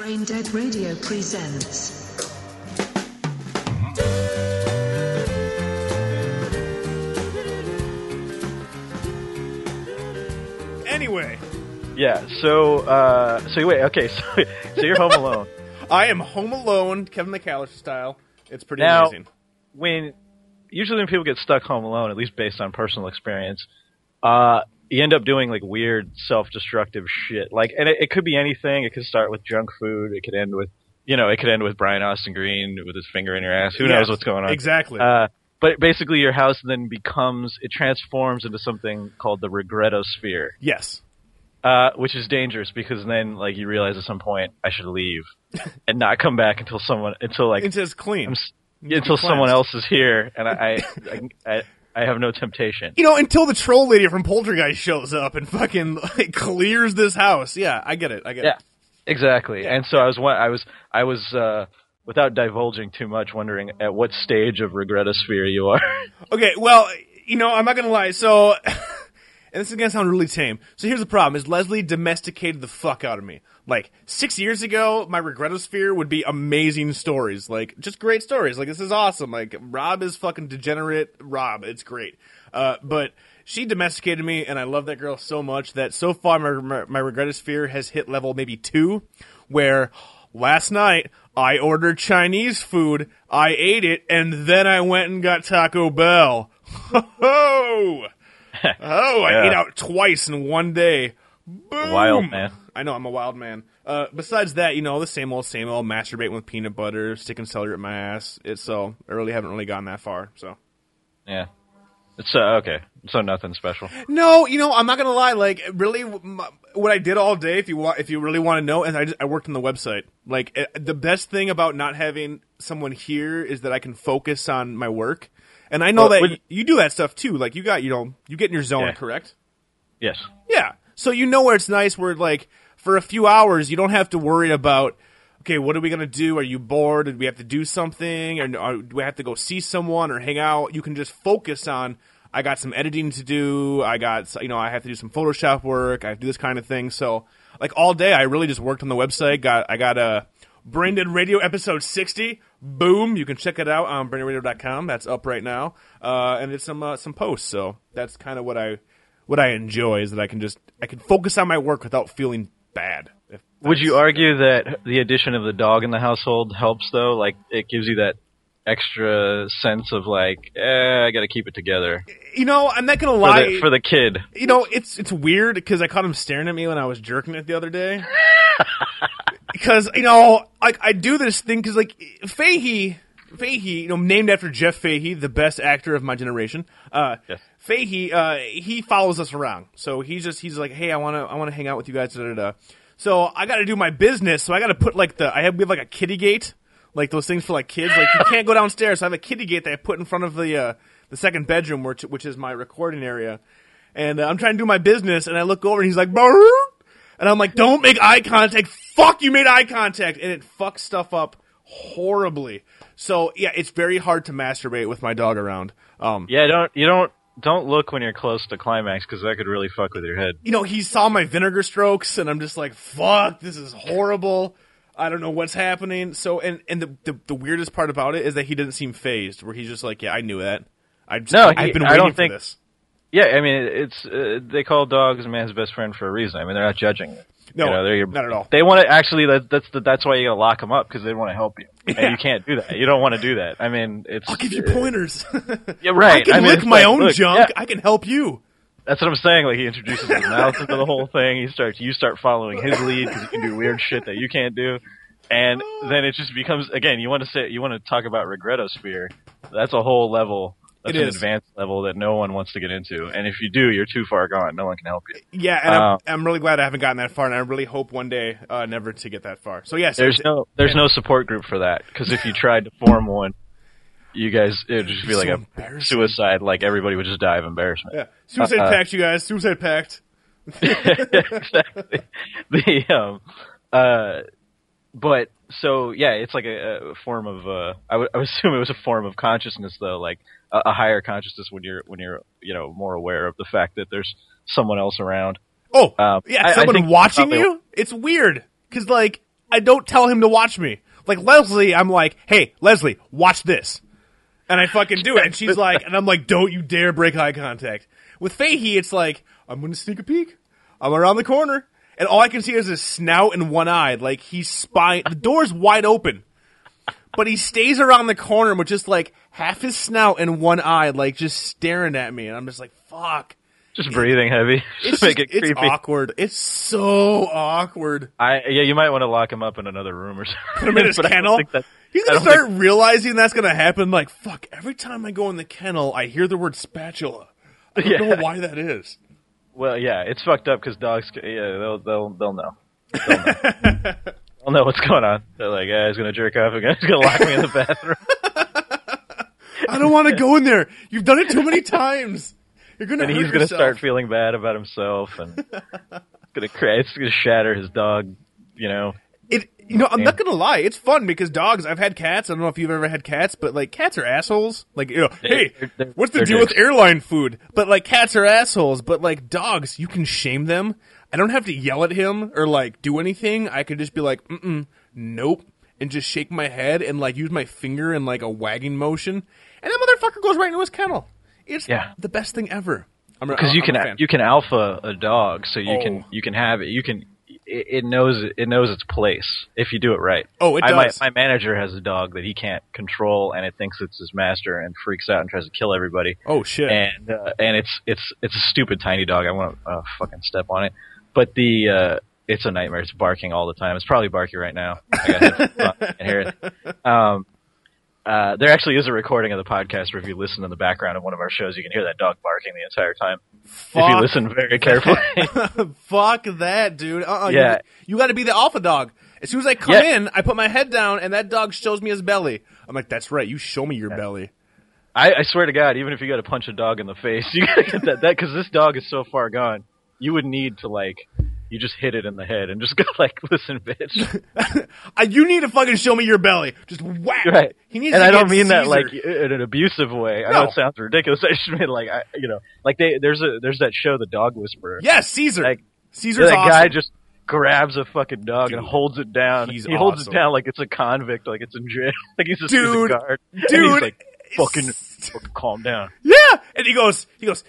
Brain Dead Radio presents. Anyway, Yeah. So, uh, so wait. Okay. So, so you're home alone. I am home alone, Kevin McAllister style. It's pretty Now- amazing. when usually when people get stuck home alone, at least based on personal experience, uh, you end up doing like weird self-destructive shit. Like, and it, it could be anything. It could start with junk food. It could end with, you know, it could end with Brian Austin Green with his finger in your ass. Who knows what's going on? Exactly. Uh, but basically, your house then becomes it transforms into something called the regretosphere, yes. uh, which is dangerous because then like you realize at some point I should leave and not come back until someone until like It says clean. I'm until someone else is here, and I, I, I, I have no temptation. You know, until the troll lady from Poltergeist shows up and fucking like, clears this house. Yeah, I get it. I get it. Yeah, it. exactly. And so I was, wa- I was, I was, uh, without divulging too much, wondering at what stage of regretosphere you are. Okay, well, you know, I'm not gonna lie. So, and this is gonna sound really tame. So here's the problem: is Leslie domesticated the fuck out of me. Like six years ago, my regretosphere would be amazing stories, like just great stories. Like this is awesome. Like Rob is fucking degenerate. Rob, it's great. Uh, but she domesticated me, and I love that girl so much that so far my my, regretosphere has hit level maybe two, where last night I ordered Chinese food, I ate it, and then I went and got Taco Bell. Oh, oh! I ate out twice in one day. Boom. Wild man. I know I'm a wild man. Uh, besides that, you know, the same old, same old. Masturbating with peanut butter, sticking celery up my ass. It's so I really haven't really gone that far. So Yeah. It's uh, okay. So nothing special. no, you know, I'm not gonna lie. Like, really, m- what I did all day, if you want, if you really want to know, and I, just, I worked on the website. Like, eh, the best thing about not having someone here is that I can focus on my work. And I know Well, that y- you do that stuff too. Like, you got, you know, you get in your zone, Yeah. correct? Yes. Yeah. So you know where it's nice where like for a few hours you don't have to worry about okay, what are we gonna do? Are you bored? Do we have to do something? Or, or uh, do we have to go see someone or hang out? You can just focus on. I got some editing to do. I got you know I have to do some Photoshop work. I have to do this kind of thing. So like all day I really just worked on the website. Got I got a Brain Dead Radio episode 60. Boom! You can check it out on braindeadradio.com. That's up right now, uh, and it's some uh, some posts. So that's kind of what I what I enjoy is that I can just I can focus on my work without feeling bad. Would you argue that the addition of the dog in the household helps though? Like it gives you that extra sense of like, eh, I got to keep it together You know, I'm not gonna for lie. the for the kid. you know, it's it's weird because I caught him staring at me when I was jerking it the other day. Because you know, like I do this thing because like Fahey, Fahey, you know, named after Jeff Fahey, the best actor of my generation. Uh, Yes. Fahey, uh, he follows us around, so he's just he's like, hey, I want to I want to hang out with you guys. Da, da, da. So I got to do my business. So I got to put like the I have we have like a kitty gate, like those things for like kids. Like you can't go downstairs. So I have a kitty gate that I put in front of the uh, the second bedroom, which which is my recording area. And uh, I'm trying to do my business, and I look over, and he's like, "Brrr." And I'm like, "Don't make eye contact." Fuck, you made eye contact, and it fucks stuff up horribly. So yeah, it's very hard to masturbate with my dog around. Um, Yeah, don't you don't don't look when you're close to climax because that could really fuck with your head. you know, he saw my vinegar strokes, and I'm just like, "Fuck, this is horrible." I don't know what's happening. So, and and the, the the weirdest part about it is that he didn't seem phased. Where he's just like, "Yeah, I knew that. I just, No, I've he- been I waiting don't for think- this." Yeah, I mean it's uh, they call dogs a man's best friend for a reason. I mean they're not judging. No, you know, they're your, not at all. They want to actually. That, that's the, that's why you gotta lock them up because they want to help you, Yeah. and you can't do that. You don't want to do that. I mean, it's. I'll give you pointers. Yeah, right. I can mean, lick my like, own look, junk. yeah, I can help you. that's what I'm saying. Like he introduces his mouth into the whole thing. He starts. You start following his lead because you can do weird shit that you can't do, and then it just becomes again. You want to say you want to talk about regretosphere. That's a whole level. That's It an is. advanced level that no one wants to get into, and if you do, you're too far gone. No one can help you. Yeah, and Uh, I'm, I'm really glad I haven't gotten that far, and I really hope one day uh, never to get that far. So yes, There's no there's no support group for that because if you tried to form one, you guys it would just be So like a suicide. Like everybody would just die of embarrassment. yeah. suicide uh, pact, you guys. Suicide pact. exactly. The um, uh, but so yeah, it's like a, a form of uh, I would I would assume it was a form of consciousness though, like a, a higher consciousness when you're when you're you know more aware of the fact that there's someone else around. Oh, Um, yeah, I- I someone think watching probably- you. It's weird because like I don't tell him to watch me. Like Leslie, I'm like, hey, Leslie, watch this. And I fucking do it. And she's like, and I'm like, don't you dare break eye contact. With Fahey, it's like, I'm gonna sneak a peek. I'm around the corner. And all I can see is his snout and one eye. Like he's spying. The door's wide open. But he stays around the corner with just like half his snout and one eye, like just staring at me. And I'm just like, fuck. Just breathing heavy. It's, Just make it it's awkward. It's so awkward. I yeah, you might want to lock him up in another room or something. Put him in his kennel. think He's gonna start realizing that's gonna happen. Like, fuck, every time I go in the kennel, I hear the word spatula. I don't Yeah. know why that is. Well, yeah, it's fucked up because dogs. Yeah, they'll they'll they'll know. They'll know. They'll know what's going on. They're like, yeah, he's gonna jerk off again. He's gonna lock me in the bathroom, I don't want to go in there. You've done it too many times. You're gonna and he's gonna yourself. start feeling bad about himself, and it's gonna cra- it's gonna shatter his dog. You know, It, you know, I'm not gonna lie. It's fun because dogs. I've had cats. I don't know if you've ever had cats, but like cats are assholes. Like, you know, hey, they're- they're- what's the they're deal with airline food? But like cats are assholes. But like dogs, you can shame them. I don't have to yell at him or like do anything. I could just be like, mm mm, nope, and just shake my head and like use my finger in like a wagging motion, and that motherfucker goes right into his kennel. It's Yeah. the best thing ever. because you I'm can you can alpha a dog, so you Oh. can you can have it. You can it, it knows it knows its place if you do it right. Oh, it I, my, does. my manager has a dog that he can't control, and it thinks it's his master and freaks out and tries to kill everybody. Oh shit. and uh, and it's it's it's a stupid tiny dog. I want to uh, fucking step on it, but the uh, it's a nightmare. It's barking all the time. It's probably barking right now. I got headphones on. I can hear it. Um, uh, there actually is a recording of the podcast where if you listen in the background of one of our shows, you can hear that dog barking the entire time. If you listen very carefully. Fuck that, dude. Uh-uh, Yeah. You, got to be the alpha dog. As soon as I come Yeah. in, I put my head down, and that dog shows me his belly. I'm like, that's right. You show me your belly. I, I swear to God, even if you got to punch a dog in the face, you gotta get that that because this dog is so far gone. You would need to like, you just hit it in the head and just go like, listen, bitch. You need to fucking show me your belly. Just whack. right. He needs and to I don't mean that like in an abusive way. I know No. it sounds ridiculous. I just mean like, I, you know, like they there's a there's that show, The Dog Whisperer. Yes, Cesar. Like, Cesar's that awesome. guy just grabs a fucking dog and holds it down. he holds awesome. it down like it's a convict, like it's in jail, like he's a Dude, guard. And dude, he's like, fucking, fucking calm down. Yeah, and he goes, he goes.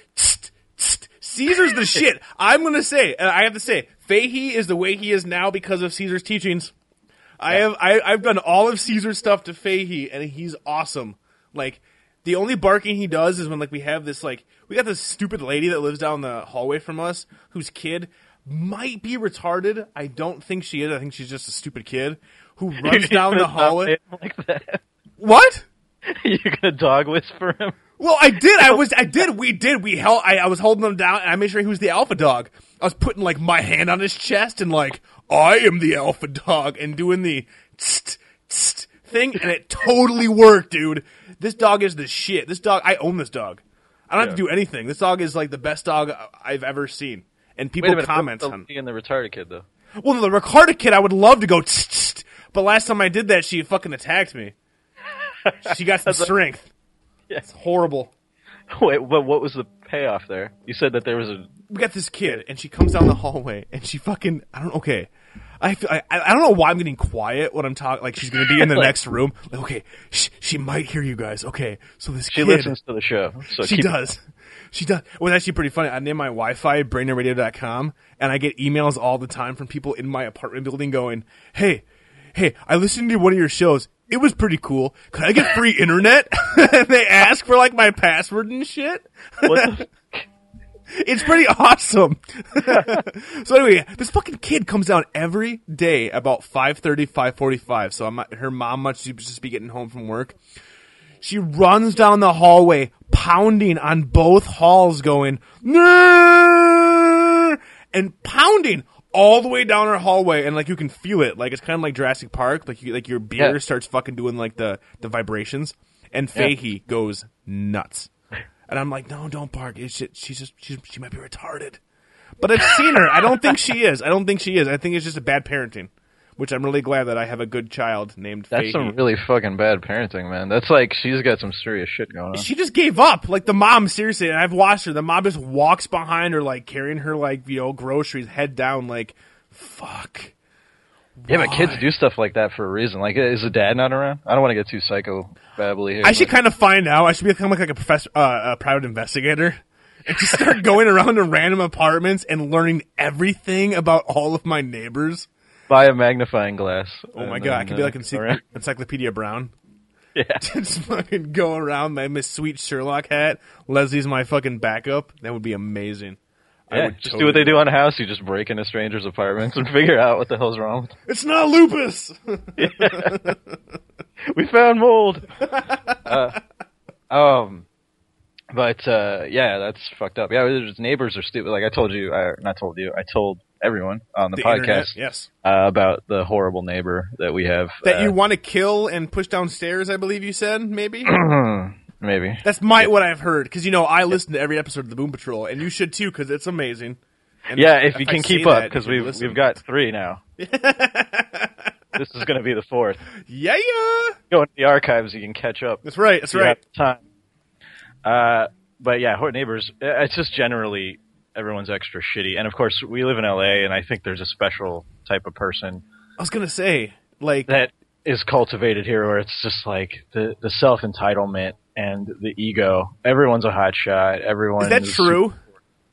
Cesar's the shit. I'm gonna say, and I have to say, Fahey is the way he is now because of Cesar's teachings. I have, I, I've done all of Cesar's stuff to Fahey, and he's awesome. Like, the only barking he does is when like we have this like we got this stupid lady that lives down the hallway from us whose kid might be retarded. I don't think she is. I think she's just a stupid kid who runs down the hallway. like. What? You're gonna dog whisper him. Well, I did. I was. I did. We did. We held. I, I was holding him down, and I made sure he was the alpha dog. I was putting like my hand on his chest and like I am the alpha dog, and doing the tst, tst thing, and it totally worked, dude. This dog is the shit. This dog. I own this dog. I don't have to do anything. This dog is like the best dog I've ever seen, and people minute. comment on. and the retarded kid though. Well, the Ricardo kid, I would love to go tst, tst, but last time I did that, she fucking attacked me. She got some strength. Yeah. It's horrible. Wait, what? What was the payoff there? You said that there was a. we got this kid, and she comes down the hallway, and she fucking I don't okay. I, feel, I I don't know why I'm getting quiet when I'm talking. Like she's gonna be in the Like- next room. Like okay, sh- she might hear you guys. Okay, so this She kid, listens to the show, so she does. She does. It was actually pretty funny. I named my Wi-Fi BrainRadio.com, and I get emails all the time from people in my apartment building going, "Hey, hey, I listened to one of your shows. It was pretty cool. Could I get free internet?" and they ask for like my password and shit. It's pretty awesome. so anyway, this fucking kid comes down every day about 5.30, 5.45. So I'm, her mom must just be getting home from work. She runs down the hallway, pounding on both halls, going, "No!" and pounding all the way down our hallway, and like you can feel it, like it's kind of like Jurassic Park, like you, like your beer Yeah. starts fucking doing like the the vibrations, and Yeah. Fahey goes nuts, and I'm like, no, don't bark. It's just, she's just she's, she might be retarded, but I've seen her. I don't think she is. I don't think she is. I think it's just a bad parenting, which I'm really glad that I have a good child named That's Fahey. some really fucking bad parenting, man. That's like she's got some serious shit going on. She just gave up. Like the mom, seriously, and I've watched her. The mom just walks behind her, like carrying her, like you know, groceries, head down. Like, fuck. Yeah, but kids do stuff like that for a reason. Like, is the dad not around? I don't want to get too psycho babbly here. I should kind of find out. I should become like, like a professor, uh, a private investigator, and just start going around to random apartments and learning everything about all of my neighbors. Buy a magnifying glass. Oh my god, I could be uh, like Encycl- around- Encyclopedia Brown. Yeah. Just fucking go around my Miss Sweet Sherlock hat. Leslie's my fucking backup. That would be amazing. I Yeah, would just do what they do on a house. You just break into strangers' apartments and figure out what the hell's wrong. It's not lupus. We found mold. uh, um, but uh, yeah, that's fucked up. Yeah, neighbors are stupid. Like I told you, I not told you. I told everyone on the, The podcast internet, yes. uh, about the horrible neighbor that we have. That uh, you want to kill and push downstairs, I believe you said, maybe? maybe. That's my what I've heard because you know I listen to every episode of the Boom Patrol, and you should too because it's amazing. And Yeah, if you can say keep up, because we've listen. we've got three now. this is going to be the fourth. yeah, yeah. Go into the archives, you can catch up. That's right. That's right. time. Uh, but yeah, Hort neighbors. uh, It's just generally everyone's extra shitty, and of course we live in LA, and I think there's a special type of person I was gonna say like that is cultivated here, where it's just like the the self entitlement and the ego. Everyone's a hot shot. Everyone is that true?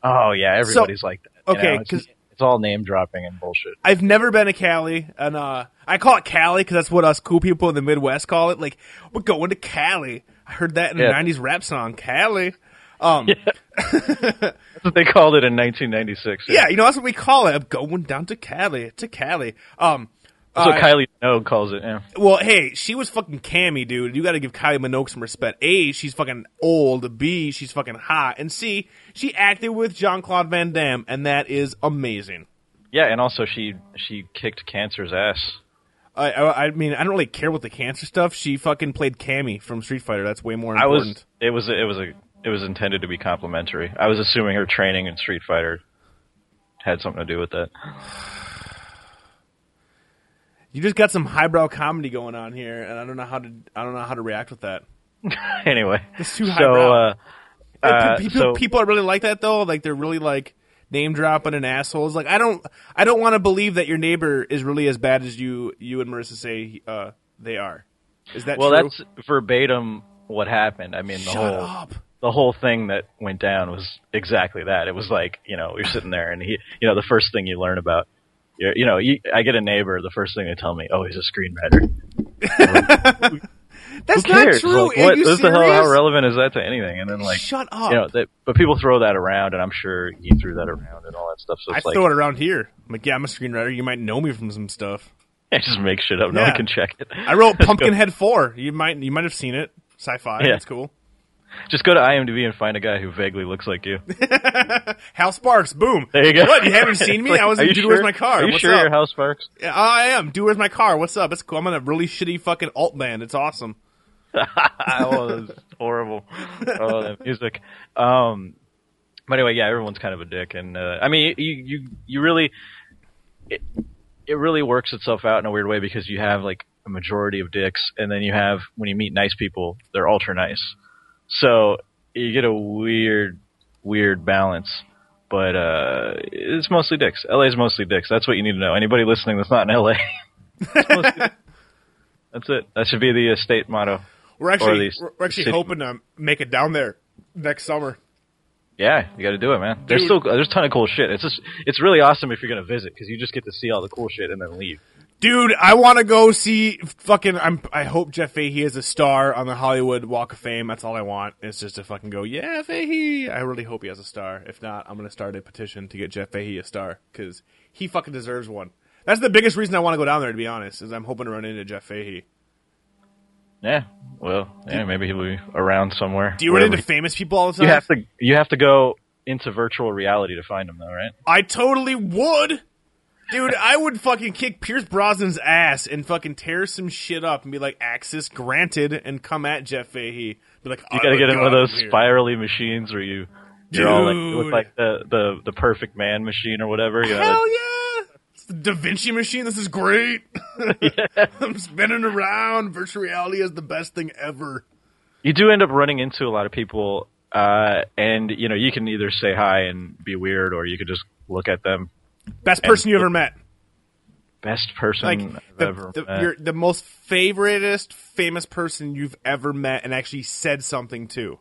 Oh yeah, everybody's like that. okay, know? It's- 'cause- it's all name dropping and bullshit. I've never been to Cali, and uh, I call it Cali because that's what us cool people in the Midwest call it. Like we're going to Cali. I heard that in Yeah. a '90s rap song, Cali. Um, That's what they called it in 1996. yeah, you know that's what we call it. I'm going down to Cali, to Cali. Um, that's what uh, Kylie Minogue calls it. Yeah. Well, hey, she was fucking Cammy, dude. You got to give Kylie Minogue some respect. A, she's fucking old. B, she's fucking hot. And C, she acted with Jean Claude Van Damme, and that is amazing. Yeah, and also she she kicked cancer's ass. I, I, I mean, I don't really care with the cancer stuff. She fucking played Cammy from Street Fighter. That's way more I important. was it was it was a it was intended to be complimentary. I was assuming her training in Street Fighter had something to do with that. You just got some highbrow comedy going on here, and I don't know how to. I don't know how to react with that. anyway, It's too so uh, uh, people, so people are really like that though. Like they're really like name dropping and assholes. Like I don't, I don't want to believe that your neighbor is really as bad as you, you and Marissa say uh, they are. Is that well, true? that's verbatim what happened. I mean, the Shut whole up. The whole thing that went down was exactly that. It was like you know you're sitting there and he you know the first thing you learn about. You're, you know, you, I get a neighbor. The first thing they tell me, "Oh, he's a screenwriter." That's Who cares? not true. Like, what, you what the hell? How relevant is that to anything? And then like, Shut up. you know, that, but people throw that around, and I'm sure you threw that around and all that stuff. So I it's like, throw it around here. I'm like, yeah, I'm a screenwriter. You might know me from some stuff. I just make shit up. No Yeah. one can check it. I wrote Pumpkinhead Four. You might, you might have seen it. Sci-fi. Yeah. That's cool. Just go to IMDb and find a guy who vaguely looks like you. Hal Sparks. Boom. There you go. What? You haven't seen me? Like, I was are in you Dude, sure? Where's My Car? Are you What's sure up? you're Hal Sparks? Yeah, I am. Dude, Where's My Car? What's up? It's cool. I'm on a really shitty fucking alt band. It's awesome. oh, that's horrible. Oh, that music. Um, but anyway, yeah, everyone's kind of a dick, and uh, I mean, you you you really, it, it really works itself out in a weird way because you have like a majority of dicks, and then you have when you meet nice people, they're ultra nice. So you get a weird, weird balance. But uh, it's mostly dicks. LA is mostly dicks. That's what you need to know. Anybody listening that's not in LA, it's mostly dicks. that's it. That should be the uh, state motto. We're actually these we're, we're actually hoping to make it down there next summer. Yeah, you got to do it, man. There's Dude. still there's a ton of cool shit. It's just it's really awesome if you're gonna visit because you just get to see all the cool shit and then leave. Dude, I want to go see fucking. I'm. I hope Jeff Fahey is a star on the Hollywood Walk of Fame. That's all I want. It's just to fucking go. Yeah, Fahey. I really hope he has a star. If not, I'm gonna start a petition to get Jeff Fahey a star because he fucking deserves one. That's the biggest reason I want to go down there. To be honest, is I'm hoping to run into Jeff Fahey. Yeah, well, yeah, maybe he'll be around somewhere. Do you run into famous people all the time? You have to you have to go into virtual reality to find him, though, right? I totally would. Dude, I would fucking kick Pierce Brosnan's ass and fucking tear some shit up and be like, "Axis granted, and come at Jeff Fahey. Be like, You got to get in one of those spirally machines where you you're all like Dude. with like the, the the perfect man machine or whatever. You know, Hell yeah! It's the Da Vinci machine. This is great. I'm spinning around. Virtual reality is the best thing ever. you do end up running into a lot of people, uh, and you know you can either say hi and be weird, or you could just look at them. Best person you ever met. best person Like I've the, ever the, met. you're the most favoritist famous person you've ever met and actually said something to.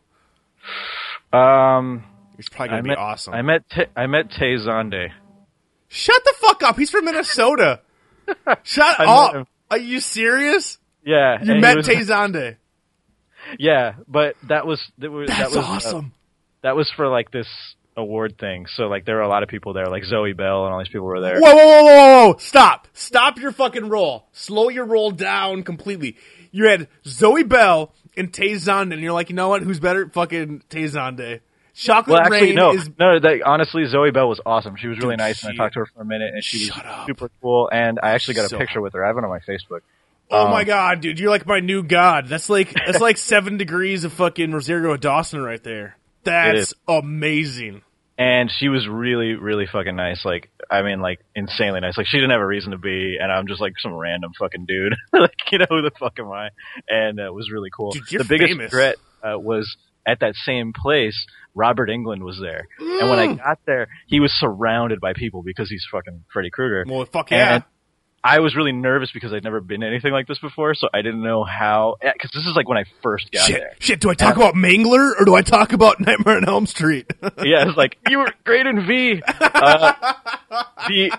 Um, He's probably gonna be met awesome. I met I met Tay Zonday. Shut the fuck up. He's from Minnesota. Shut up. Are you serious? Yeah, You met was- Tay Zonday. Yeah, but that was that was That's that was uh, awesome. that was for like this award thing. So like there were a lot of people there, like Zoe Bell and all these people were there. Whoa, whoa, whoa, whoa, whoa! Stop! Stop your fucking roll. Slow your roll down completely. You had Zoe Bell and Tay Zonday, and you're like, you know what? Who's better? Fucking Tay Zonday. Chocolate Well, actually, Rain no, is. no. That, honestly, Zoe Bell was awesome. She was really Dude, nice, and I talked to her for a minute, and she was up. super cool. And I actually got a picture with her. I have it on my Facebook. Oh um, my god, dude! You're like my new god. That's like that's like seven degrees of fucking Rosario Dawson right there. That's amazing. And she was really, really fucking nice. Like, I mean, like insanely nice. Like, she didn't have a reason to be, and I'm just like some random fucking dude. like, you know, who the fuck am I? And uh, it was really cool. Dude, the biggest famous. regret uh, was at that same place. Robert Englund was there, and when I Mm. got there, he was surrounded by people because he's fucking Freddy Krueger. Well, fuck yeah. And I was really nervous because I'd never been to anything like this before, so I didn't know how. Because this is like when I first got shit, there. shit. Do I talk about Mangler or do I talk about Nightmare on Elm Street? Yeah, it's like you were great in V. Uh, the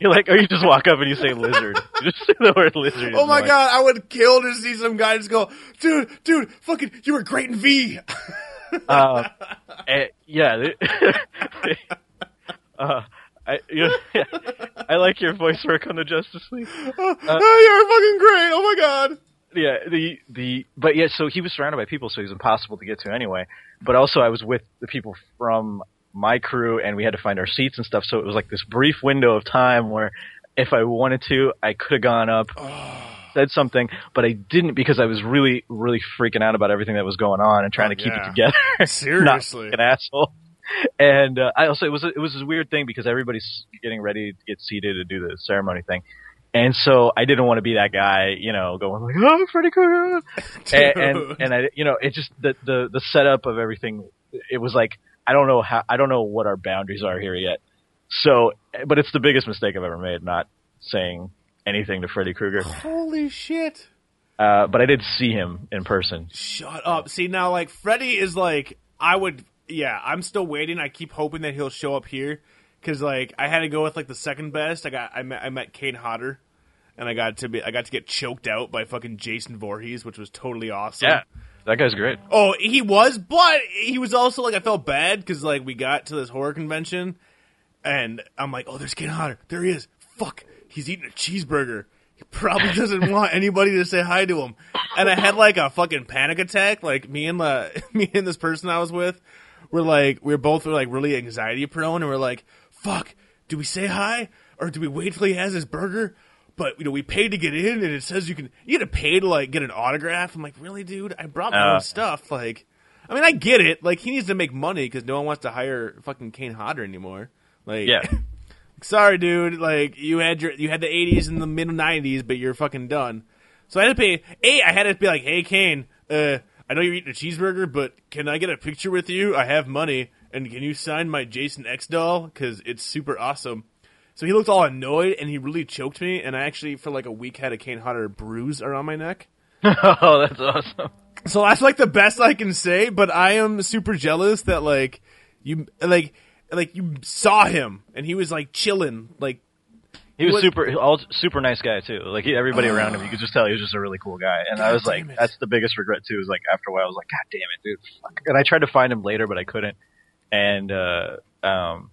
you're like, or you just walk up and you say lizard. You just say the word lizard. oh my god, I would kill to see some guy just go, dude, dude, fucking, you were great in V. Uh, eh, yeah. uh, I, you know, I like your voice work on the Justice League. Oh, uh, oh, you're fucking great. Oh my god. yeah, the the but yeah, so he was surrounded by people, so he was impossible to get to anyway. But also, I was with the people from my crew, and we had to find our seats and stuff. So it was like this brief window of time where, if I wanted to, I could have gone up, oh. said something, but I didn't because I was really, really freaking out about everything that was going on and trying Oh, to keep yeah. it together. Seriously. an asshole. And uh, I also it was a, it was this weird thing because everybody's getting ready to get seated to do the ceremony thing. And so I didn't want to be that guy, you know, going like, "Oh, Freddy Krueger," and, and and I, you know, it just the the the setup of everything. It was like I don't know how I don't know what our boundaries are here yet. So, but it's the biggest mistake I've ever made, not saying anything to Freddy Krueger. Holy shit. Uh, but I did see him in person. Shut up. See, now, like, Freddy is like, I would, yeah, I'm still waiting. I keep hoping that he'll show up here. Cause, like, I had to go with, like, the second best. I got, I met, I met Kane Hodder. And I got to be, I got to get choked out by fucking Jason Voorhees, which was totally awesome. Yeah, that guy's great. Oh, he was, but he was also like I felt bad because like we got to this horror convention, and I'm like, oh, there's Kane Hodder. There he is. Fuck, he's eating a cheeseburger. He probably doesn't want anybody to say hi to him. And I had like a fucking panic attack. Like me and the me and this person I was with were like we're both were like really anxiety prone, and we're like, fuck, do we say hi or do we wait till he has his burger? But you know, we paid to get in, and it says you can you got to pay to like get an autograph. I'm like, really, dude? I brought my Uh. own stuff. Like, I mean, I get it. Like, he needs to make money because no one wants to hire fucking Kane Hodder anymore. Like, Yeah. sorry, dude. Like, you had your you had the '80s and the mid '90s, but you're fucking done. So I had to pay. A, I had to be like, hey, Kane. Uh, I know you're eating a cheeseburger, but can I get a picture with you? I have money, and can you sign my Jason X doll because it's super awesome. So he looked all annoyed, and he really choked me, and I actually for like a week had a Kane Hodder bruise around my neck. oh, that's awesome. So that's like the best I can say, but I am super jealous that like you like like you saw him and he was like chilling like He was What- super, all super nice guy too. Like he, everybody around him, you could just tell he was just a really cool guy. And I was like, it. that's the biggest regret too. Is like after a while, I was like, God damn it, dude. Fuck. And I tried to find him later, but I couldn't. And uh, um,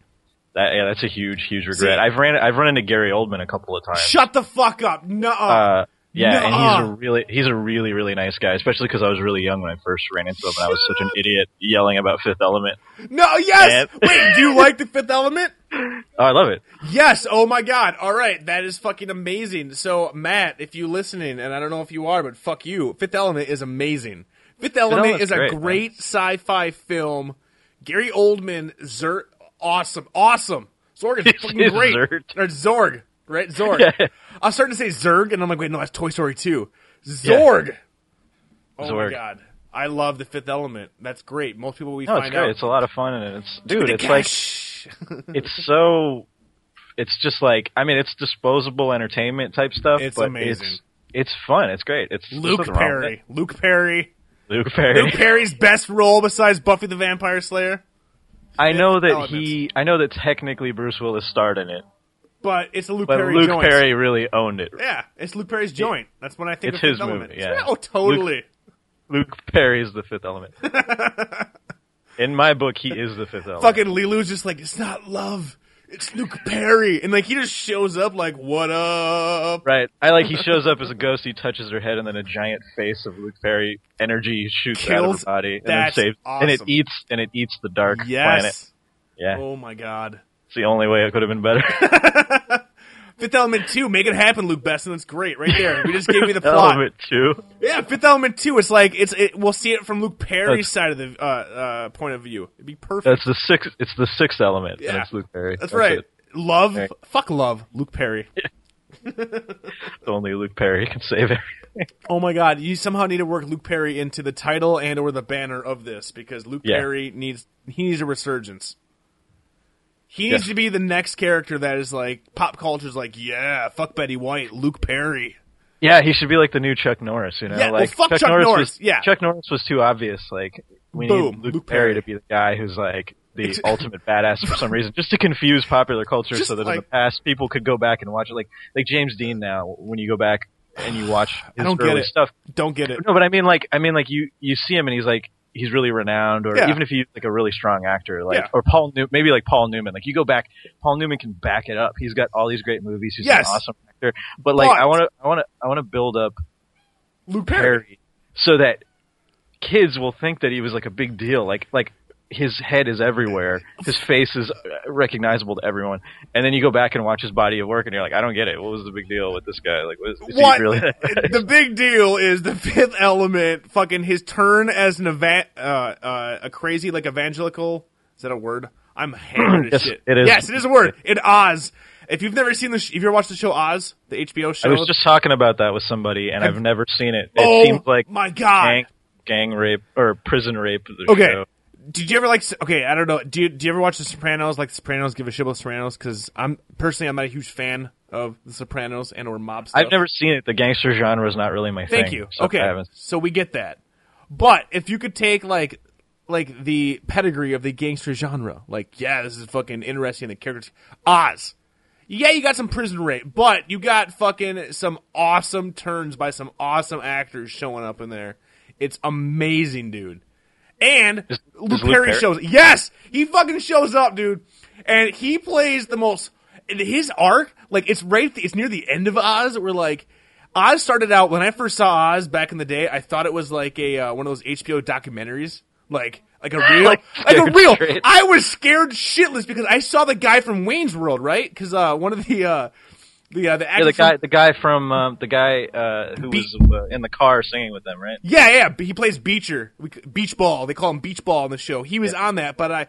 that yeah, that's a huge, huge regret. See- I've ran, I've run into Gary Oldman a couple of times. shut the fuck up. No. Uh, yeah, and he's a really, he's a really, really nice guy. Especially because I was really young when I first ran into him, and I was such an idiot yelling about Fifth Element. no, yes. man. Wait, do you like the Fifth Element? Oh, I love it. Yes. Oh my god. All right, that is fucking amazing. So Matt, if you listening, and I don't know if you are, but fuck you. Fifth Element is amazing. Fifth Element Element's is a great, man. sci-fi film. Gary Oldman, Zert, awesome, awesome. Zorg is fucking It's great. Zert. Or Zorg, right? Zorg. Yeah. I was starting to say Zurg, and I'm like, wait, no, that's Toy Story 2. Zorg. Oh my god. I love the Fifth Element. That's great. Most people we No, it's find great. out. It's a lot of fun, and it's dude. It's like it's so it's just like I mean, it's disposable entertainment type stuff. It's but amazing. It's, it's fun. It's great. It's Luke nothing wrong with Perry. it. Luke Perry. Luke Perry. Luke Perry's best role besides Buffy the Vampire Slayer. I know that Elements. he. I know that technically Bruce Willis starred in it, But it's a Luke but Perry Luke joint. Perry really owned it. Yeah, it's Luke Perry's joint. That's when I think It's of his Fifth movie, Element. yeah. Oh, totally. Luke Perry is the fifth element. in my book, he is the fifth element. Fucking Leeloo's just like, it's not love. It's Luke Perry. And like, he just shows up like, what up? Right. I like he shows up as a ghost, he touches her head, and then a giant face of Luke Perry energy shoots out of her body, and That's then saves, and it eats and it eats the dark planet. Yeah, Oh my god. it's the only way it could have been better. Fifth Element 2, make it happen, Luc Besson. That's great. Right there. We just gave you the plot. Fifth Element two. Yeah, Fifth Element 2. It's like, it's, it, we'll see it from Luke Perry's That's- side of the, uh, uh, point of view. It'd be perfect. That's the sixth. It's the sixth element. Yeah. and it's Luke Perry. That's, right. it. Love. Right. Fuck love. Luke Perry. Only Luke Perry can save everything. Oh my god, you somehow need to work Luke Perry into the title and or the banner of this because Luke Yeah. Perry needs he needs a resurgence. He needs to be the next character that is like pop culture's like, yeah, fuck Betty White, Luke Perry. Yeah, he should be like the new Chuck Norris. You know, Yeah, well, like fuck Chuck Norris. Norris, Was, yeah. Chuck Norris was too obvious. Like we Boom, need Luke, Luke Perry, Perry. to be the guy who's like the ultimate badass for some reason, just to confuse popular culture, so that in the past people could go back and watch it. Like like James Dean now, when you go back and you watch I don't get it. stuff. Don't get it. No, but I mean like I mean like you you see him and he's like he's really renowned, or Yeah. even if he's like a really strong actor, like Yeah. or Paul New maybe like Paul Newman. Like you go back, Paul Newman can back it up. He's got all these great movies. He's Yes. an awesome actor. But like But- I want to I want to I want to build up Luke Perry. Perry so that kids will think that he was like a big deal. Like like his head is everywhere, his face is recognizable to everyone, and then you go back and watch his body of work, and you're like, I don't get it. What was the big deal with this guy? Like, was, is What? he really? the big deal is the fifth element, fucking his turn as an eva- uh, uh, a crazy like evangelical. Is that a word? I'm hammered Yes, shit. it is. Yes, it is a word. In Oz. If you've never seen the, sh- if you ever watched the show Oz, the HBO show. I was just talking about that with somebody, and I've never seen it. It oh seems like my god. gang, gang rape or prison rape. The Okay. show. Did you ever like? Okay, I don't know. Do you, do you ever watch The Sopranos? Like The Sopranos, give a shit about The Sopranos because I'm personally I'm not a huge fan of The Sopranos and or mob stuff. I've never seen it. The gangster genre is not really my thing. Thank you. so okay, so we get that. But if you could take like like the pedigree of the gangster genre, like yeah, this is fucking interesting. The characters, Oz. Yeah, you got some prison rape, but you got fucking some awesome turns by some awesome actors showing up in there. It's amazing, dude. And Is- Luke is Luke Perry Perry- shows. Yes, he fucking shows up, dude, and he plays the most. His arc, like it's right, it's near the end of Oz. Where like Oz started out when I first saw Oz back in the day. I thought it was like a uh, one of those HBO documentaries, like like a real, like, Like a real. straight. I was scared shitless because I saw the guy from Wayne's World, right? Because uh, one of the uh, the uh, the Yeah, the from- guy, the guy from um, the guy uh, who Be- was uh, in the car singing with them, right? Yeah, yeah, he plays Beecher, we, Beach Ball. They call him Beach Ball in the show. He was on that, but I,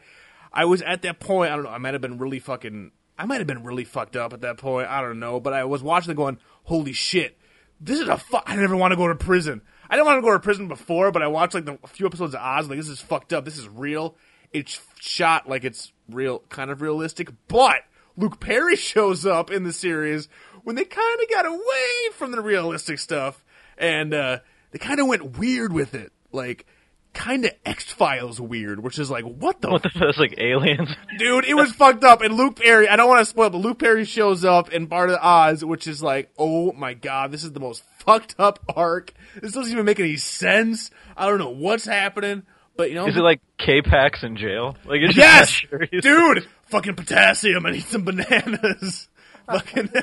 I was at that point. I don't know. I might have been really fucking. I might have been really fucked up at that point. I don't know, but I was watching it going, "Holy shit, this is a fu- I never want to go to prison. I didn't want to go to prison before, but I watched like the a few episodes of Oz. Like this is fucked up. This is real. It's shot like it's real, kind of realistic. But Luke Perry shows up in the series when they kind of got away from the realistic stuff, and uh, they kind of went weird with it, like kind of X Files weird, which is like what the What the that's like aliens? dude, it was fucked up. And Luke Perry, I don't want to spoil, but Luke Perry shows up in Part of the Oz, which is like, oh my god, this is the most fucked up arc. This doesn't even make any sense. I don't know what's happening, but you know, Is it like K-Pax in jail? Like it's just yes, dude, fucking potassium. I need some bananas. fucking,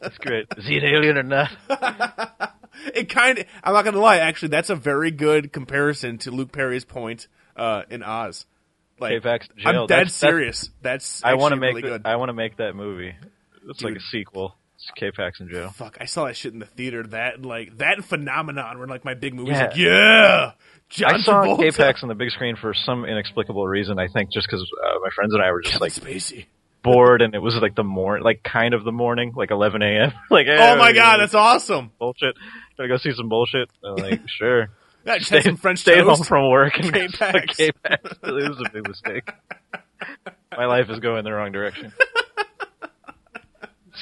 That's great. Is he an alien or not? it kind of. I'm not gonna lie. Actually, that's a very good comparison to Luke Perry's point uh, in Oz. Like, K-Pax in I'm dead That's- that's- serious. That's I want to make really the- I want to make that movie. It's like a sequel. It's K-Pax in jail. Fuck, I saw that shit in the theater. That like that Phenomenon were like my big movies. Yeah. Like, yeah, John I saw Travolta. K-Pax on the big screen for some inexplicable reason. I think just because uh, my friends and I were just Kevin like Spacey. bored, and it was like the morning, like kind of the morning, like 11 a.m. like, hey, Oh my god, that's awesome. bullshit. Gotta go see some bullshit. I'm like, sure. Yeah, had some French stayed home from work and K-Pax. K-Pax. It was a big mistake. My life is going the wrong direction.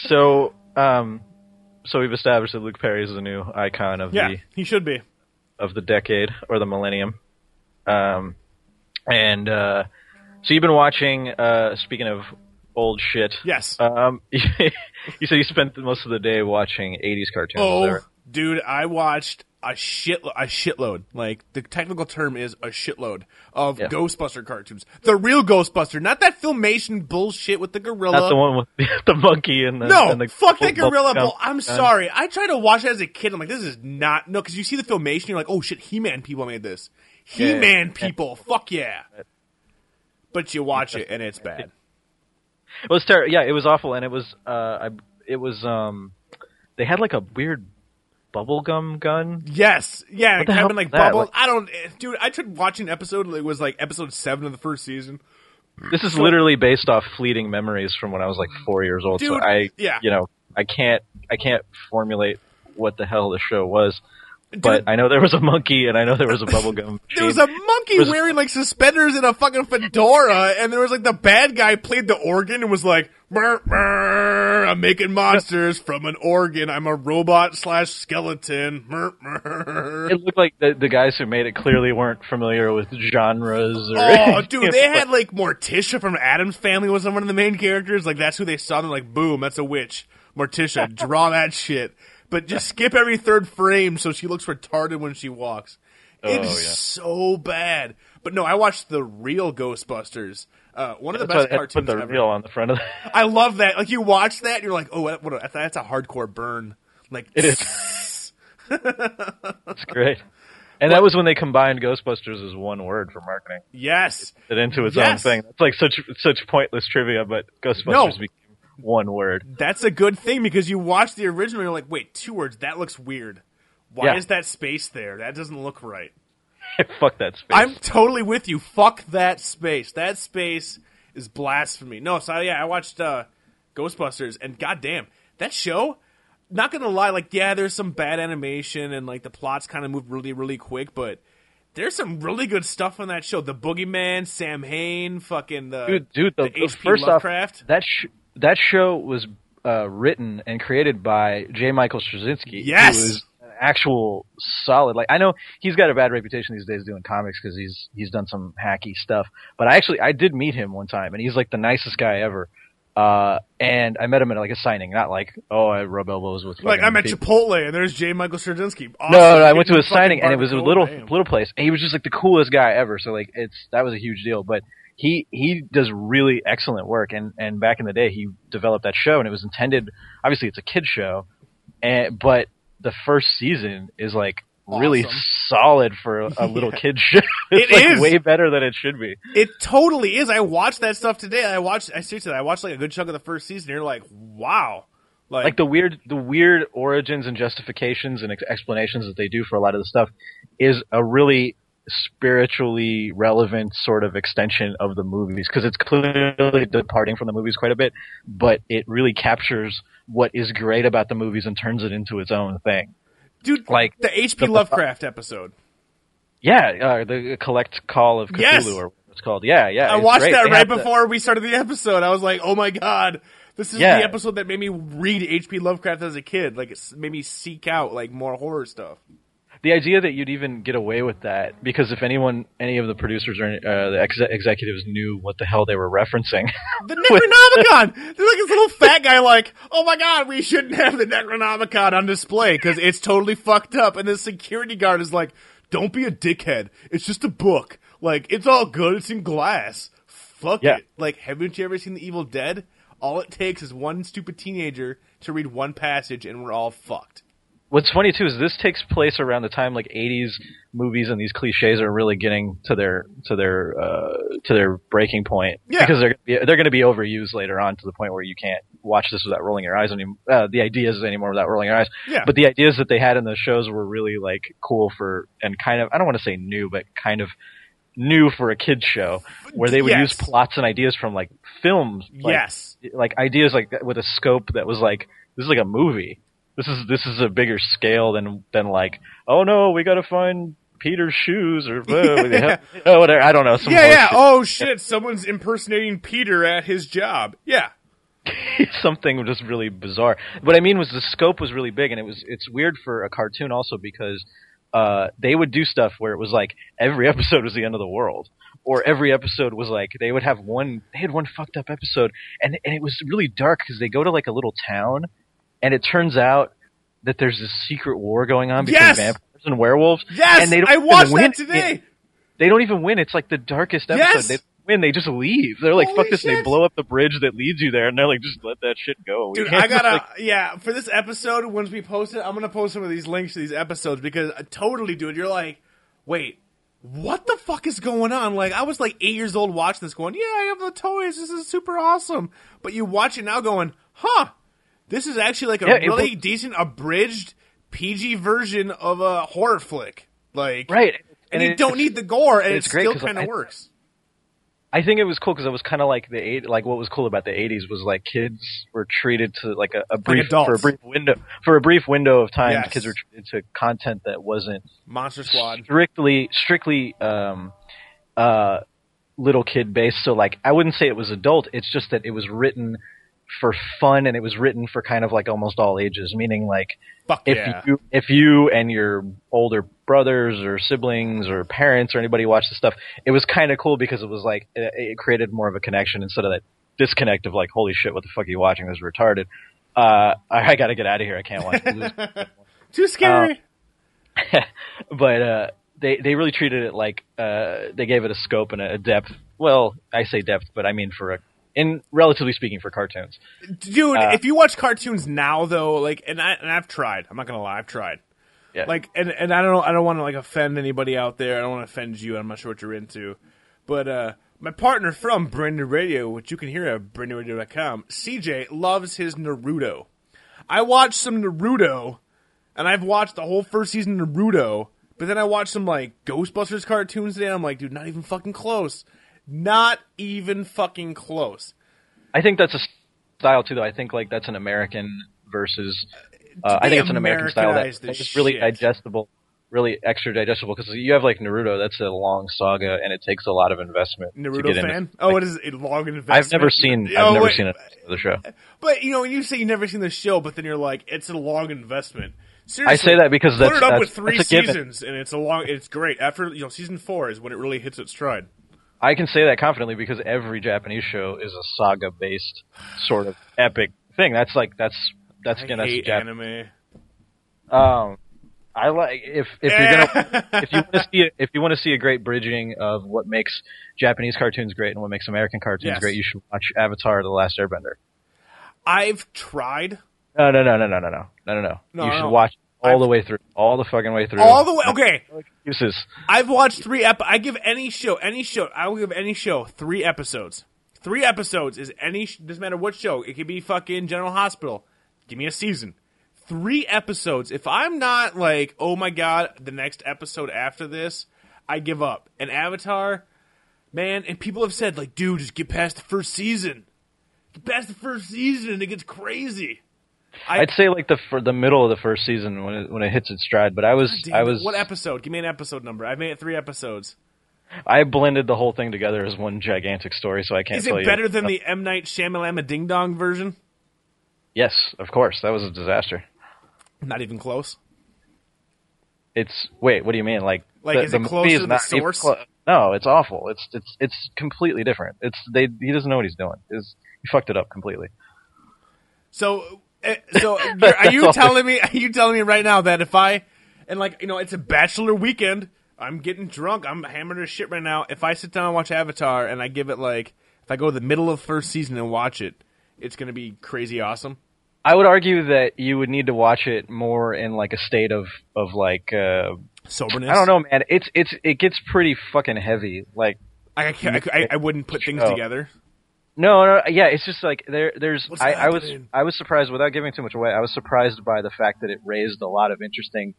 So, um, so we've established that Luke Perry is the new icon of Yeah, the he should be. Of the decade or the millennium. Um, and uh, so you've been watching. Uh, speaking of old shit, Yes. um, you said you spent most of the day watching '80s cartoons. oh, dude, I watched a shit a shitload. Like the technical term is a shitload of Yeah. Ghostbuster cartoons. The real Ghostbuster, not that filmation bullshit with the gorilla. Not the one with the, monkey and the No, and the fuck that gorilla. Bull. I'm sorry. I tried to watch it as a kid. I'm like, this is not no, because you see the filmation, you're like, oh shit, He-Man people made this. He-Man yeah. people, fuck yeah. But you watch it and it's bad. It was terrible. Yeah, it was awful, and it was uh, I, it was um, they had like a weird bubblegum gun. Yes, yeah, hell having like bubble. Like- I don't, eh, dude. I tried watching an episode. It was like episode seven of the first season. This is literally based off fleeting memories from when I was like four years old. so I, yeah. you know, I can't, I can't formulate what the hell the show was. But I know there was a monkey, and I know there was a bubblegum. There was a monkey was- wearing like suspenders and a fucking fedora, and there was like the bad guy played the organ and was like, "Brr, brr, "I'm making monsters from an organ. I'm a robot slash skeleton." Brr." It looked like the, the guys who made it clearly weren't familiar with genres. Or Oh, dude, they had like Morticia from Addams Family was one of the main characters. Like that's who they saw. They're like, boom, that's a witch. Morticia, draw that shit. But just skip every third frame so she looks retarded when she walks. It's Oh, yeah. so bad. But no, I watched the real Ghostbusters. Uh, one of the That's best had put the ever. reel on the front of the. I love that. Like you watch that, you're like, oh, what? what that's a hardcore burn. Like It is. It's great. And that was when they combined Ghostbusters as one word for marketing. yes. It into its Yes. own thing. It's like such such pointless trivia, but Ghostbusters No. became one word. That's a good thing because you watch the original, and you're like, wait, two words. That looks weird. Why Yeah. is that space there? That doesn't look right. Fuck that space. I'm totally with you. Fuck that space. That space is blasphemy. No, so yeah, I watched uh, Ghostbusters, and goddamn, that show. Not gonna lie, like yeah, there's some bad animation and like the plots kind of move really, really quick, but there's some really good stuff on that show. The Boogeyman, Samhain, fucking the dude, dude. The, the the- H.P. first Lovecraft. off, that sh- that show was uh, written and created by J. Michael Straczynski. Yes! who is an actual solid. Like I know he's got a bad reputation these days doing comics because he's he's done some hacky stuff. But I actually I did meet him one time, and he's like the nicest guy ever. Uh, and I met him at like a signing, not like oh I rub elbows with like I'm at people. Chipotle and there's J. Michael Straczynski. Awesome. No, no, I went to a signing and it was a little Damn. little place. And he was just like the coolest guy ever. So like it's that was a huge deal. But he he does really excellent work. And and back in the day, he developed that show, and it was intended. Obviously, it's a kid show, and but the first season is like really solid for a, a little kid show. It's It like is. way better than it should be. It totally is. I watched that stuff today. I watched. I seriously, I watched like a good chunk of the first season. And You're like, wow, like, like the weird the weird origins and justifications and ex- explanations that they do for a lot of the stuff is a really spiritually relevant sort of extension of the movies because it's clearly departing from the movies quite a bit but it really captures what is great about the movies and turns it into its own thing dude, like, the H.P. the- Lovecraft episode. yeah uh, the collect call of cthulhu Yes! or what it's called yeah yeah I watched great. that They right have the- before we started the episode. I was like, oh my god, this is Yeah. the episode that made me read H.P. Lovecraft as a kid. Like, it made me seek out like more horror stuff. The idea that you'd even get away with that because if anyone any of the producers or uh, the ex- executives knew what the hell they were referencing The Necronomicon. There's like this little fat guy, like, oh my god, we shouldn't have the Necronomicon on display because it's totally fucked up. And the security guard is like, don't be a dickhead. It's just a book. Like, it's all good. It's in glass. Fuck Yeah. it. Like, haven't you ever seen The Evil Dead? All it takes is one stupid teenager to read one passage, and we're all fucked. What's funny too is this takes place around the time like '80s movies and these cliches are really getting to their to their uh, to their breaking point Yeah. because they're gonna be, they're going to be overused later on to the point where you can't watch this without rolling your eyes anymore. Uh, the ideas anymore without rolling your eyes. Yeah. But the ideas that they had in the shows were really like cool for and kind of I don't want to say new, but kind of new for a kids show where they would Yes. use plots and ideas from like films. Like, yes. like ideas like that with a scope that was like this is like a movie. This is this is a bigger scale than than like oh no we got to find Peter's shoes or uh, oh, whatever I don't know Yeah, yeah. horseshit. Oh shit, someone's impersonating Peter at his job. Yeah. something just really bizarre. What I mean was the scope was really big, and it was it's weird for a cartoon also because uh, they would do stuff where it was like every episode was the end of the world, or every episode was like they would have one they had one fucked up episode, and and it was really dark because they go to like a little town, and it turns out that there's this secret war going on between Yes! vampires and werewolves. Yes, and they don't I watched win. that today. They don't even win. It's like the darkest episode. Yes! They win. They just leave. They're like, Holy "Fuck this!" and They blow up the bridge that leads you there, and they're like, "Just let that shit go." We Dude, I gotta, like, yeah, for this episode, once we post it, I'm gonna post some of these links to these episodes because uh, totally, dude, you're like, wait, what the fuck is going on? Like, I was like eight years old watching this going, yeah, I have the toys, this is super awesome. But you watch it now going, huh, this is actually like a Yeah, really was- decent, abridged PG version of a horror flick. Like, right. And, you it- don't need the gore, and it still kind of works. I think it was cool because it was kind of like the eight. Like what was cool about the '80s was like kids were treated to like a, a brief adults. for a brief window for a brief window of time. Yes. Kids were treated to content that wasn't Monster Squad. strictly strictly um, uh, little kid based. So like I wouldn't say it was adult. It's just that it was written for fun and it was written for kind of like almost all ages. Meaning like Fuck if yeah. you if you and your older brothers or siblings or parents or anybody watched the stuff, it was kind of cool because it was like it, it created more of a connection instead of that disconnect of like, holy shit, what the fuck are you watching? This is retarded. Uh, I, I got to get out of here. I can't watch. Blues. Too scary. but uh, they they really treated it like uh, they gave it a scope and a, a depth. Well, I say depth, but I mean for a in relatively speaking for cartoons. Dude, Uh, if you watch cartoons now though, like and I and I've tried. I'm not gonna lie, I've tried. Yeah. Like and and I don't I don't want to like offend anybody out there. I don't want to offend you. I'm not sure what you're into. But uh my partner from Brain Dead Radio, which you can hear at braindeadradio.com, CJ loves his Naruto. I watched some Naruto and I've watched the whole first season of Naruto, but then I watched some like Ghostbusters cartoons today. And I'm like, dude, not even fucking close. Not even fucking close. I think that's a style too, though. I think like that's an American versus. Uh, I think it's an American style that is really shit. digestible, really extra digestible. Because you have like Naruto, that's a long saga, and it takes a lot of investment to Naruto get fan? into. oh, it is a long investment. I've never seen. Oh, I've never wait. seen it the show. But you know, when you say you've never seen the show, but then you're like, it's a long investment. Seriously, I say that because that's, put it up that's- with three a given. seasons, and it's a long. It's great. After you know, season four is when it really hits its stride. I can say that confidently because every Japanese show is a saga-based sort of epic thing. That's like that's that's again that's hate Jap- anime. Um, I like if if you're gonna if you want to see a, if you want to see a great bridging of what makes Japanese cartoons great and what makes American cartoons Yes. great, you should watch Avatar: The Last Airbender. I've tried No, no, no, no, no, no, no, no, no, no. No, You should no. watch all I've- the way through, all the fucking way through. all the way. Okay, Excuses. I've watched three. Ep- I give any show, any show. I will give any show three episodes. Three episodes is any. sh- Doesn't matter what show. It could be fucking General Hospital. Give me a season. Three episodes. If I'm not like, oh my god, the next episode after this, I give up. And Avatar, man, and people have said like, dude, just get past the first season. Get past the first season, and it gets crazy. I, I'd say like the for the middle of the first season when it when it hits its stride. But I was Damn I was what episode? Give me an episode number. I've made it three episodes. I blended the whole thing together as one gigantic story, so I can't Is it you. better than the M Night Shyamalama Ding Dong version? Yes, of course. That was a disaster. Not even close. It's wait, what do you mean? Like, Like, is it closer to the source? clo- no, it's awful. It's it's it's completely different. It's they he doesn't know what he's doing. Is he fucked it up completely? So, so you're- are you telling me? Are you telling me right now that if I and like you know it's a bachelor weekend, I'm getting drunk, I'm hammering this shit right now. If I sit down and watch Avatar and I give it like if I go to the middle of first season and watch it, it's gonna be crazy awesome. I would argue that you would need to watch it more in like a state of of like uh Soberness. I don't know, man. It's it's it gets pretty fucking heavy. Like I I, can't, I, I wouldn't put things Show. together. No, no, yeah, it's just like there. There's. I, I was. I was surprised without giving too much away. I was surprised by the fact that it raised a lot of interesting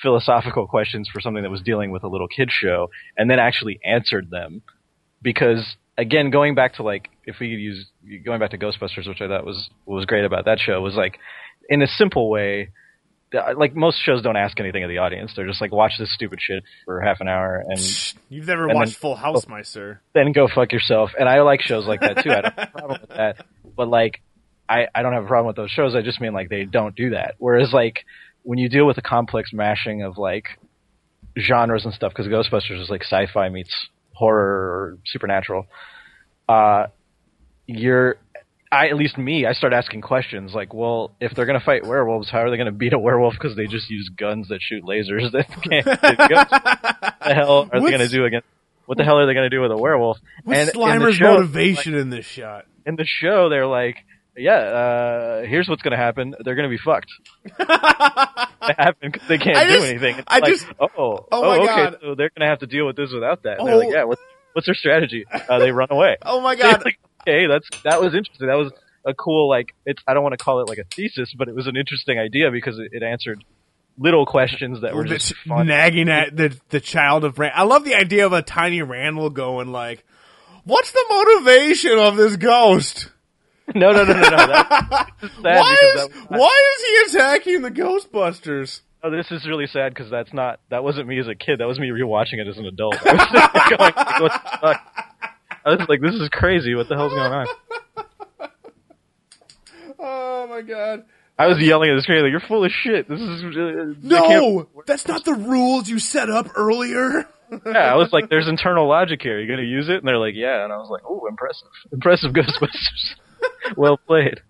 philosophical questions for something that was dealing with a little kid show, and then actually answered them. Because again, going back to like, if we could use going back to Ghostbusters, which I thought was was great about that show, was like, in a simple way. Like most shows don't ask anything of the audience. They're just like watch this stupid shit for half an hour and You've never And watched then- Full House, my sir. then go fuck yourself. And I like shows like that too. I don't have a problem with that. But like I I don't have a problem with those shows. I just mean like they don't do that. Whereas like when you deal with a complex mashing of like genres and stuff, because Ghostbusters is like sci-fi meets horror or supernatural. Uh, you're I at least me, I start asking questions like, well, if they're gonna fight werewolves, how are they gonna beat a werewolf because they just use guns that shoot lasers that can't guns? What the hell are they gonna do against? What the hell are they gonna do with a werewolf? What's the Slimer's show- motivation in this shot? in the show, they're like, yeah, uh, here's what's gonna happen. They're gonna be fucked. They happen they can't I do just- anything. It's I like, just- oh, oh oh, my okay, God. so they're gonna have to deal with this without that. And Oh. they're like, yeah, what's what's their strategy? Uh, they run away. Oh my god! like, okay, that's that was interesting. That was a cool like it's. I don't want to call it like a thesis, but it was an interesting idea because it, it answered little questions that were just fun. nagging at the the child of Rand. I love the idea of a tiny Randall going like, "What's the motivation of this ghost? no, no, no, no, no. That, this is sad Why is that why is he attacking the Ghostbusters?" Oh, this is really sad because that's not that wasn't me as a kid. That was me rewatching it as an adult. I was going, like, what the fuck? I was like, this is crazy. What the hell's going on? Oh my god! I was yelling at the screen like, "You're full of shit. This is uh, No, that's not the rules you set up earlier. Yeah, I was like, "There's internal logic here. You're gonna use it?" And they're like, "Yeah." And I was like, "Oh, impressive, impressive Ghostbusters. well played."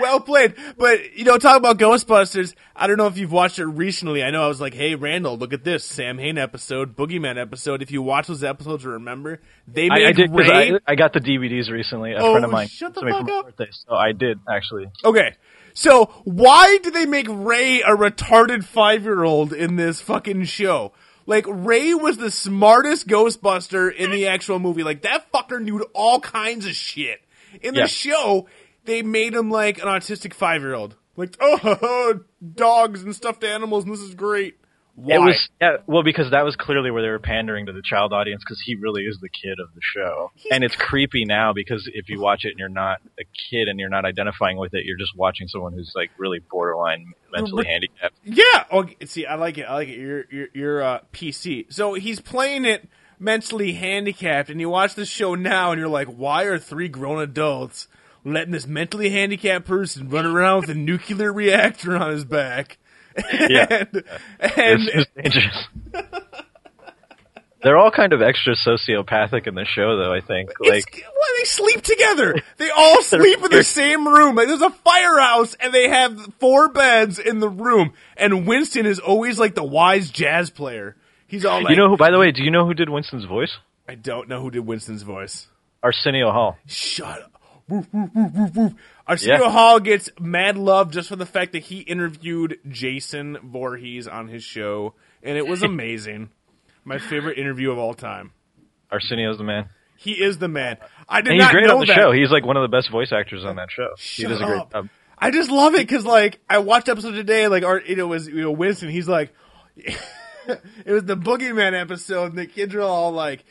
Well played. But, you know, talk about Ghostbusters. I don't know if you've watched it recently. I know I was like, hey, Randall, look at this. Samhain episode, Boogeyman episode. If you watch those episodes, remember, they made I, I did Ray. I, I got the DVDs recently. A Oh, friend of mine shut the fuck up. birthday, so I did actually. Okay. So, why did they make Ray a retarded five year old in this fucking show? Like, Ray was the smartest Ghostbuster in the actual movie. Like, that fucker knew all kinds of shit. In the Yeah. show, they made him like an autistic five year old. Like, oh, dogs and stuffed animals, and this is great. Why? It was yeah, well because that was clearly where they were pandering to the child audience because he really is the kid of the show, and it's creepy now because if you watch it and you're not a kid and you're not identifying with it, you're just watching someone who's like really borderline mentally handicapped. Yeah. Okay. See, I like it. I like it. You're you're, you're uh, PC. So he's playing it mentally handicapped, and you watch the show now, and you're like, why are three grown adults letting this mentally handicapped person run around with a nuclear reactor on his back? Yeah. and, and dangerous. They're all kind of extra sociopathic in the show, though. I think like why they sleep together? They all sleep in the same room. Like there's a firehouse, and they have four beds in the room. And Winston is always like the wise jazz player. He's all like, you know who. By the way, do you know who did Winston's voice? I don't know who did Winston's voice. Arsenio Hall. Shut up. Woof, woof, woof, woof, woof. Arsenio Yeah. Hall gets mad love just for the fact that he interviewed Jason Voorhees on his show, and it was amazing. My favorite interview of all time. Arsenio's the man, He is the man. I did and he's great on the that. show. He's like one of the best voice actors on that show. he Shut does a great up. job. I just love it because, like, I watched episode today. Like, our, you know, it was you know Winston. He's like, it was the Boogeyman episode, and the kids are all like,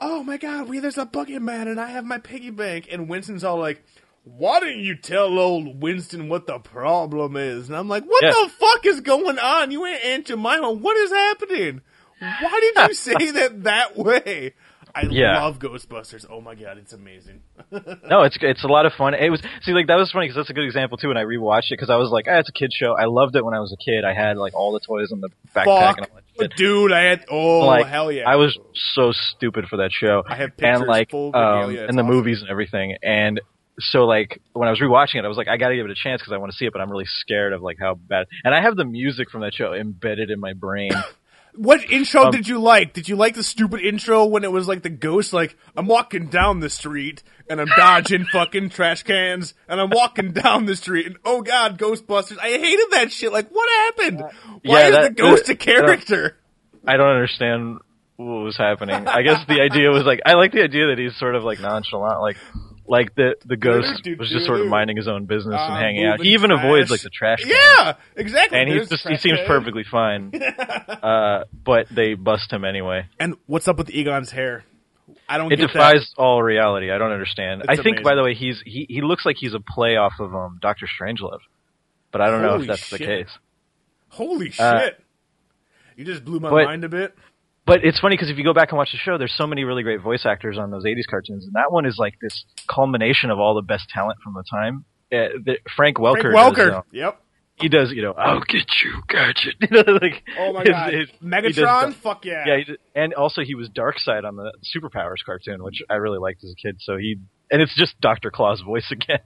"Oh my god, we there's a Boogeyman, and I have my piggy bank." And Winston's all like, "Why didn't you tell old Winston what the problem is?" And I'm like, "What Yeah. the fuck is going on? You ain't Aunt Jemima. What is happening? Why did you say that that way?" I Yeah. love Ghostbusters. Oh my god, it's amazing. No, it's it's a lot of fun. It was see like that was funny because that's a good example too. And I rewatched it, because I was like, ah, it's a kid show. I loved it when I was a kid. I had like all the toys in the backpack Fuck, and all that shit. dude! I had oh like hell yeah! I was so stupid for that show. I have pictures and like full um, and the awesome. movies and everything. And so like when I was rewatching it, I was like, I got to give it a chance because I want to see it, but I'm really scared of like how bad. And I have the music from that show embedded in my brain. What intro Um, did you like? Did you like the stupid intro when it was like the ghost, like, I'm walking down the street and I'm dodging fucking trash cans and I'm walking down the street and oh god, Ghostbusters. I hated that shit. Like, what happened? Why yeah, is that- the ghost uh, a character? I don't understand what was happening. I guess the idea was like I like the idea that he's sort of like nonchalant, like like the the ghost was just sort of minding his own business and Uh, hanging out. He even avoids like the trash. can. Yeah, exactly. and he's There's just he seems perfectly fine. uh, but they bust him anyway. And what's up with Egon's hair? I don't It defies all reality. I don't understand. It's I think, by the way, he's he he looks like he's a play off of um Doctor Strangelove, but I don't know if that's the case. that. Holy shit. Uh, you just blew my but- mind a bit. But it's funny because if you go back and watch the show, there's so many really great voice actors on those '80s cartoons, and that one is like this culmination of all the best talent from the time. uh, the, Frank Welker. Frank does, Welker. uh, Yep. he does, you know, I'll get you. You know, like, Oh my his- god. his- he does Megatron. Fuck yeah. yeah, he and also he was Darkseid on the Superpowers cartoon, which I really liked as a kid. So he, and it's just Doctor Claw's voice again,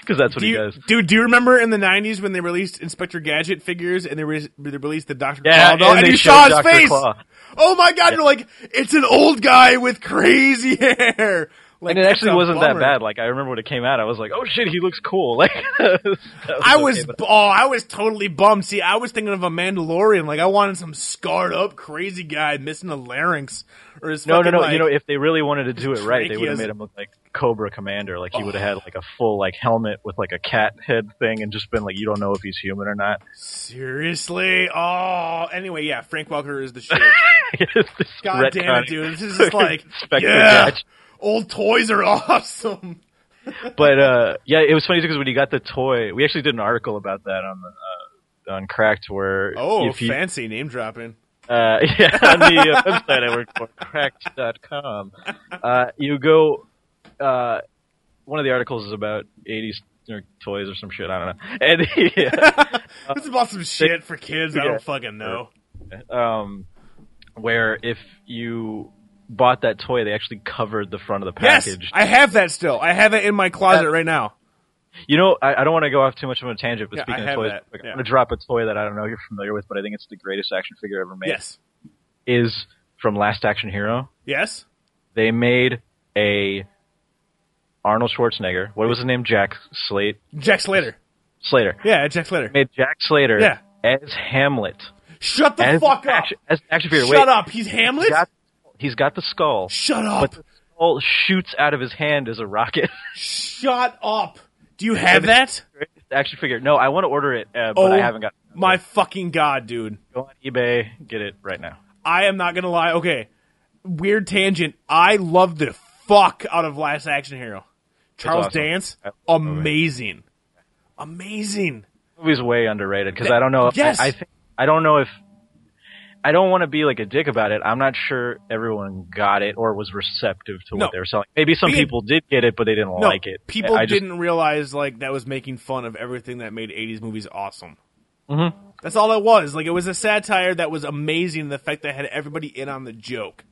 because that's what Do he you, does. dude, do you remember in the '90s when they released Inspector Gadget figures and they, re- they released the Doctor Yeah, Claw and and you saw his Dr. face? Claw. Oh my god! You're like, it's an old guy with crazy hair. Like, and it actually wasn't that bad. Like I remember when it came out, I was like, "Oh shit, he looks cool!" Like was I okay, was but- oh, I was totally bummed. See, I was thinking of a Mandalorian. Like I wanted some scarred up crazy guy missing a larynx or his no, no, no. like- you know, if they really wanted to do it right, they would have made him look like Cobra Commander. Like he would have had like a full like helmet with like a cat head thing, and just been like, you don't know if he's human or not. seriously. Oh, anyway, yeah. Frank Welker is the shit. God damn it, dude! This is just like yeah. Old toys are awesome. But uh, yeah, it was funny because when you got the toy, we actually did an article about that on the uh, on Cracked, where Oh, you, fancy name dropping. Uh, yeah, on the uh, website I work for, cracked.com, uh, you go, uh, one of the articles is about 80s or toys or some shit, I don't know. And yeah, It's about some shit for kids. I don't fucking know. um, where if you bought that toy, they actually covered the front of the package. Yes. I have that still. I have it in my closet That- right now. You know, I, I don't want to go off too much of a tangent, but Yeah, speaking of toys, that. I'm going to drop a toy that I don't know if you're familiar with, but I think it's the greatest action figure ever made. Yes. Is from Last Action Hero. Yes. They made a Arnold Schwarzenegger. What was his name? Jack Slate Jack Slater. Slater. Yeah, Jack Slater. Made Jack Slater Yeah. as Hamlet. Shut the As fuck up. action, as action figure. Shut Wait, up. He's Hamlet? He's got, he's got the skull, Shut up. but the skull shoots out of his hand as a rocket. Shut up. Do you have that? action figure. No, I want to order it, uh, but Oh, I haven't got. My fucking god, dude. Go on eBay, get it right now. I am not gonna lie. Okay. Weird tangent. I love the fuck out of Last Action Hero. Charles awesome. Dance. I love that movie. Amazing. Amazing. movie's way underrated because I don't know. If, Yes. I, I think I don't know if I don't want to be like a dick about it. I'm not sure everyone got it or was receptive to No. what they were selling. Maybe some people did get it, but they didn't No, like it. people I just, didn't realize like that was making fun of everything that made '80s movies awesome. Mhm. That's all it was. Like it was a satire that was amazing. The fact that it had everybody in on the joke,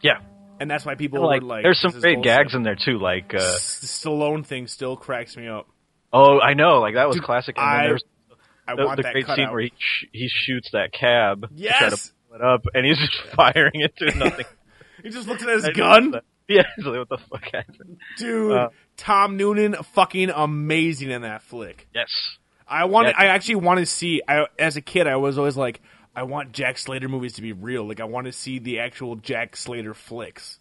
Yeah, and that's why people like, were like, there's some great bullshit." gags in there too. Like, uh, S- the Stallone thing still cracks me up. oh, I know, like that was Dude, classic. And I- then there's I the, want the that great cut scene out. where he sh- he shoots that cab. to try Yes! to pull it up, and he's just firing it to nothing. He just looks at his gun, Yeah, he's like, what the fuck happened? dude. Uh, Tom Noonan, fucking amazing in that flick. Yes. I want. Yeah. I actually want to see. I, as a kid, I was always like, I want Jack Slater movies to be real. Like, I want to see the actual Jack Slater flicks.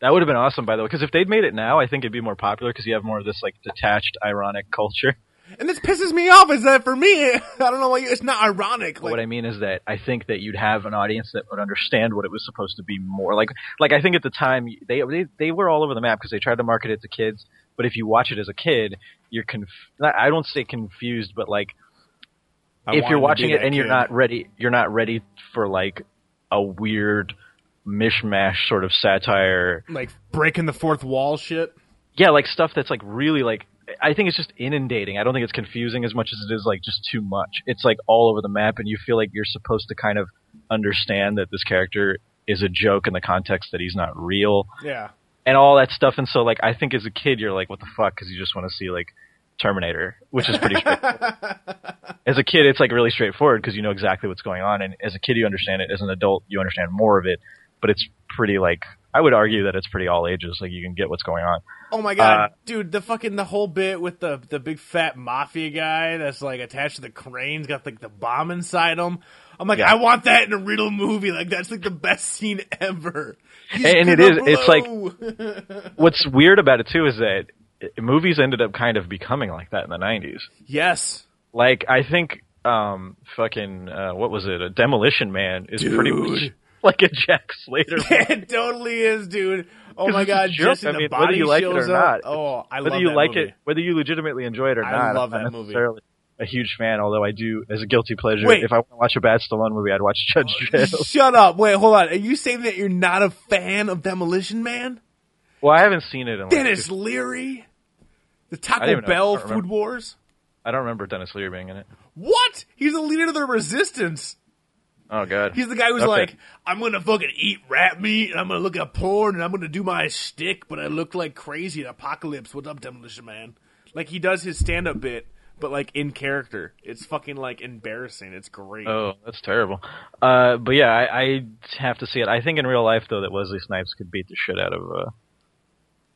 That would have been awesome, by the way, because if they'd made it now, I think it'd be more popular because you have more of this like detached, ironic culture. And this pisses me off. Is that for me? I don't know. Like, it's not ironic. Like, what I mean is that I think that you'd have an audience that would understand what it was supposed to be more like. Like I think at the time they they they were all over the map because they tried to market it to kids. But if you watch it as a kid, you're conf- I don't say confused, but like I if you're watching it that and you're not ready, you're not ready for like a weird mishmash sort of satire like breaking the fourth wall shit. yeah, like stuff that's like really like I think it's just inundating. I don't think it's confusing as much as it is like just too much. It's like all over the map, and you feel like you're supposed to kind of understand that this character is a joke in the context that he's not real Yeah. and all that stuff. And so like I think as a kid you're like, what the fuck? Because you just want to see like Terminator, which is pretty straightforward. as a kid, it's like really straightforward because you know exactly what's going on, and as a kid you understand it. As an adult, you understand more of it, but it's pretty like I would argue that it's pretty all ages. Like you can get what's going on. Oh my god, Uh, dude! The fucking the whole bit with the the big fat mafia guy that's like attached to the crane's got like the bomb inside him. I'm like, Yeah. I want that in a real movie. Like that's like the best scene ever. He's And it is. gonna it's like- What's weird about it too is that movies ended up kind of becoming like that in the '90s. yes, Like I think, um, fucking, uh, what was it? A Demolition Man is pretty much like a Jack Slater. it totally is, dude. Oh my god. Jesse I the mean, whether you like it or up. not. Oh, I love it. whether love you like movie. it, whether you legitimately enjoy it or I not, love I'm that movie. a huge fan. Although I do, as a guilty pleasure, Wait. if I want to watch a bad Stallone movie, I'd watch Judge oh, Dredd. Shut up! Wait, hold on. Are you saying that you're not a fan of Demolition Man? well, I haven't seen it in like Denis Leary. The Taco Bell Food remember. Wars. I don't remember Denis Leary being in it. What? He's the leader of the resistance. Oh god. He's the guy who's Okay. like, I'm gonna fucking eat rat meat and I'm gonna look at porn and I'm gonna do my shtick, but I look like crazy in Apocalypse. What's up, Demolition Man? Like he does his stand up bit, but like in character. It's fucking like embarrassing. It's great. Oh, that's terrible. Uh, but yeah, I, I have to see it. I think in real life though that Wesley Snipes could beat the shit out of uh,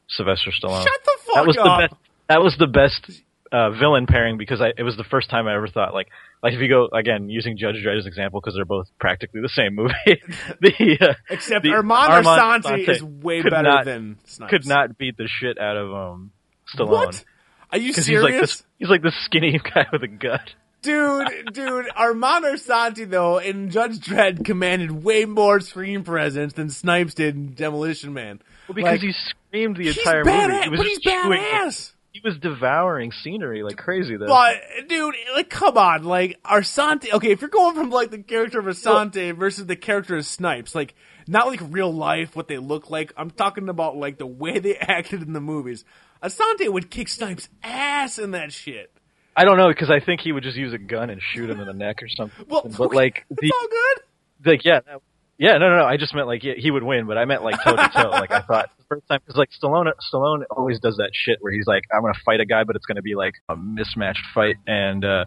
Sylvester Stallone. Shut the fuck that was up. the best. That was the best uh, villain pairing because I, it was the first time I ever thought like like if you go again using Judge Dredd as an example because they're both practically the same movie. the uh, Except the Armand Armand is way better not- than Snipes. could not beat the shit out of um Stallone. What? Are you serious? he's like this. He's like this skinny guy with a gut. Dude, dude, Armand Assante though in Judge Dredd commanded way more screen presence than Snipes did in Demolition Man. Well, because Like, he screamed the entire movie. He was but he's badass. He was devouring scenery like crazy. Though. But dude, like, come on, like Assante. Okay, if you're going from like the character of Assante versus the character of Snipes, like not like real life, what they look like. I'm talking about like the way they acted in the movies. Assante would kick Snipes' ass in that shit. I don't know because I think he would just use a gun and shoot him in the neck or something. Well, but like it's all good. like yeah that- yeah no no no I just meant like yeah, he would win, but I meant like toe to toe. Like I thought the first time because like Stallone Stallone always does that shit where he's like I'm gonna fight a guy, but it's gonna be like a mismatched fight and. uh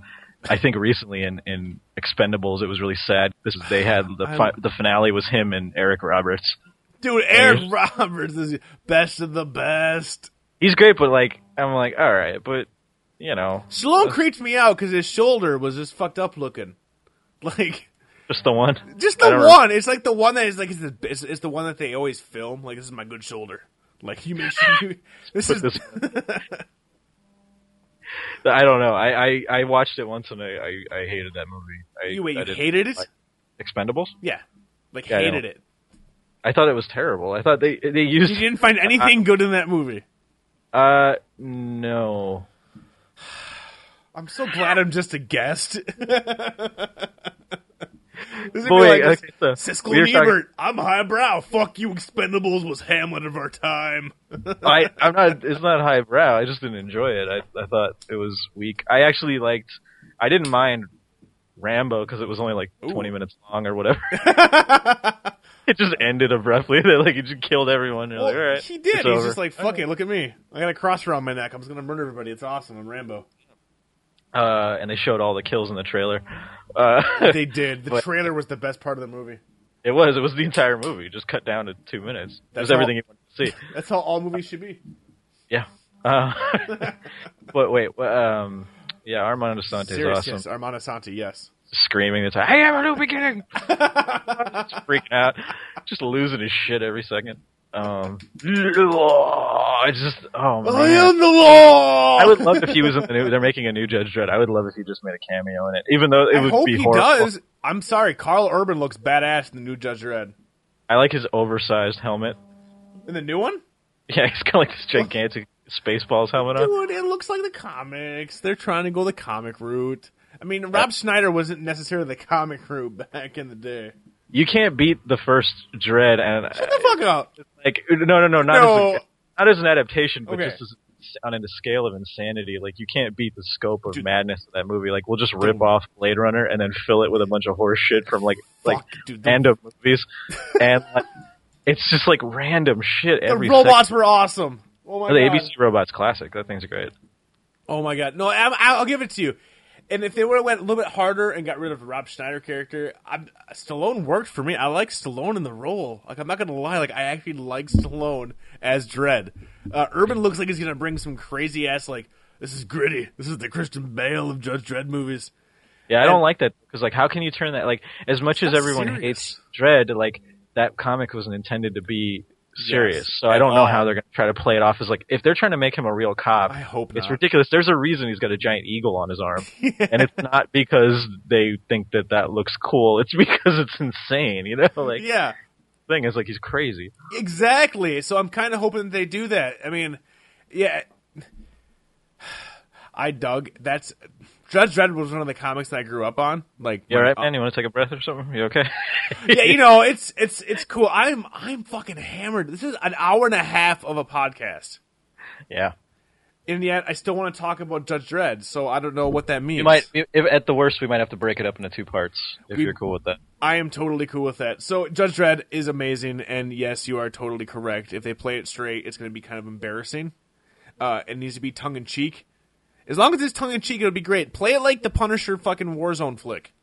I think recently in, in Expendables it was really sad. This they had the fi- the finale was him and Eric Roberts. Dude, Eric Roberts is best of the best. He's great, but like I'm like all right, but you know Stallone creeps me out because his shoulder was just fucked up looking. Like, just the one. just the one. It's like the one that is like, it's the, it's, it's the one that they always film. Like, this is my good shoulder. Like, you make sure you, this Put is, this- I don't know. I, I, I watched it once and I, I, I hated that movie. I, you wait, I you hated it? like Expendables? Yeah. Like, Yeah, hated know. it. I thought it was terrible. I thought they they used You didn't find anything good in that movie. uh no. I'm so glad I'm just a guest. This is But gonna be wait, like okay, so Siskel we and talking- Ebert. I'm highbrow. Fuck you, Expendables was Hamlet of our time. I I'm not. It's not highbrow. I just didn't enjoy it. I I thought it was weak. I actually liked. I didn't mind Rambo because it was only like 20 minutes long or whatever. it just ended abruptly. They like it just killed everyone. Well, like, all right, he did. He's over." just like, fuck it, look at me. I got a cross around my neck. I'm just gonna murder everybody. It's awesome. I'm Rambo. uh, and they showed all the kills in the trailer. Uh, They did. The But- trailer was the best part of the movie. it was. It was the entire movie, just cut down to two minutes. It That's was everything you wanted to see. That's how all movies should be. Yeah. Uh, but wait, um, yeah, Armando Assante is awesome. yes. Armand Assante, yes. Screaming the time, Hey I have a new beginning. just freaking out, just losing his shit every second. Um, I just, oh man. I am the law. I would love if he was in the new. They're making a new Judge Dredd. I would love if he just made a cameo in it, even though it I would hope be he horrible. does. I'm sorry, Karl Urban looks badass in the new Judge Dredd. I like his oversized helmet. In the new one? Yeah, he's got like this gigantic Spaceballs helmet on. Dude, it looks like the comics. They're trying to go the comic route. I mean, Rob Schneider wasn't necessarily the comic route back in the day. You can't beat the first Dredd, and Shut the fuck up. like no, no, no, not No. as a, not as an adaptation, but Okay. just as on a scale of insanity. Like you can't beat the scope of madness of that movie. Like we'll just rip off Blade Runner and then fill it with a bunch of horse shit from like like dude, the- random movies, and like, it's just like random shit The robots were awesome. Oh my second. The god. ABC Robots classic. That thing's great. Oh my god. No, I'm, I'll give it to you. And if they would have went a little bit harder and got rid of the Rob Schneider character, I'm, Stallone worked for me. I like Stallone in the role. Like I'm not gonna lie, like I actually like Stallone as Dredd. Uh, Urban looks like he's gonna bring some crazy ass like this is gritty. This is the Christian Bale of Judge Dredd movies. Yeah, I And- don't like that because like how can you turn that like as much as everyone serious. hates Dredd, like that comic wasn't intended to be serious. Yes, so I don't know all. how um, they're going to try to play it off as like if they're trying to make him a real cop. I hope It's ridiculous. There's a reason he's got a giant eagle on his arm, and it's not because they think that that looks cool. It's because it's insane. You know, like Yeah, thing is like he's crazy. exactly. So I'm kind of hoping that they do that. I mean, yeah. I dug. That's Judge Dredd was one of the comics that I grew up on. Like, You when- right, man? You want to take a breath or something? You okay? yeah, you know, it's it's it's cool. I'm I'm fucking hammered. This is an hour and a half of a podcast. yeah. and yet I still want to talk about Judge Dredd. So I don't know what that means. We might, if, at the worst, we might have to break it up into two parts if We- you're cool with that. I am totally cool with that. So Judge Dredd is amazing, and yes, you are totally correct. If they play it straight, it's going to be kind of embarrassing. Uh, it needs to be tongue in cheek. As long as it's tongue in cheek, it'll be great. Play it like the Punisher fucking Warzone flick.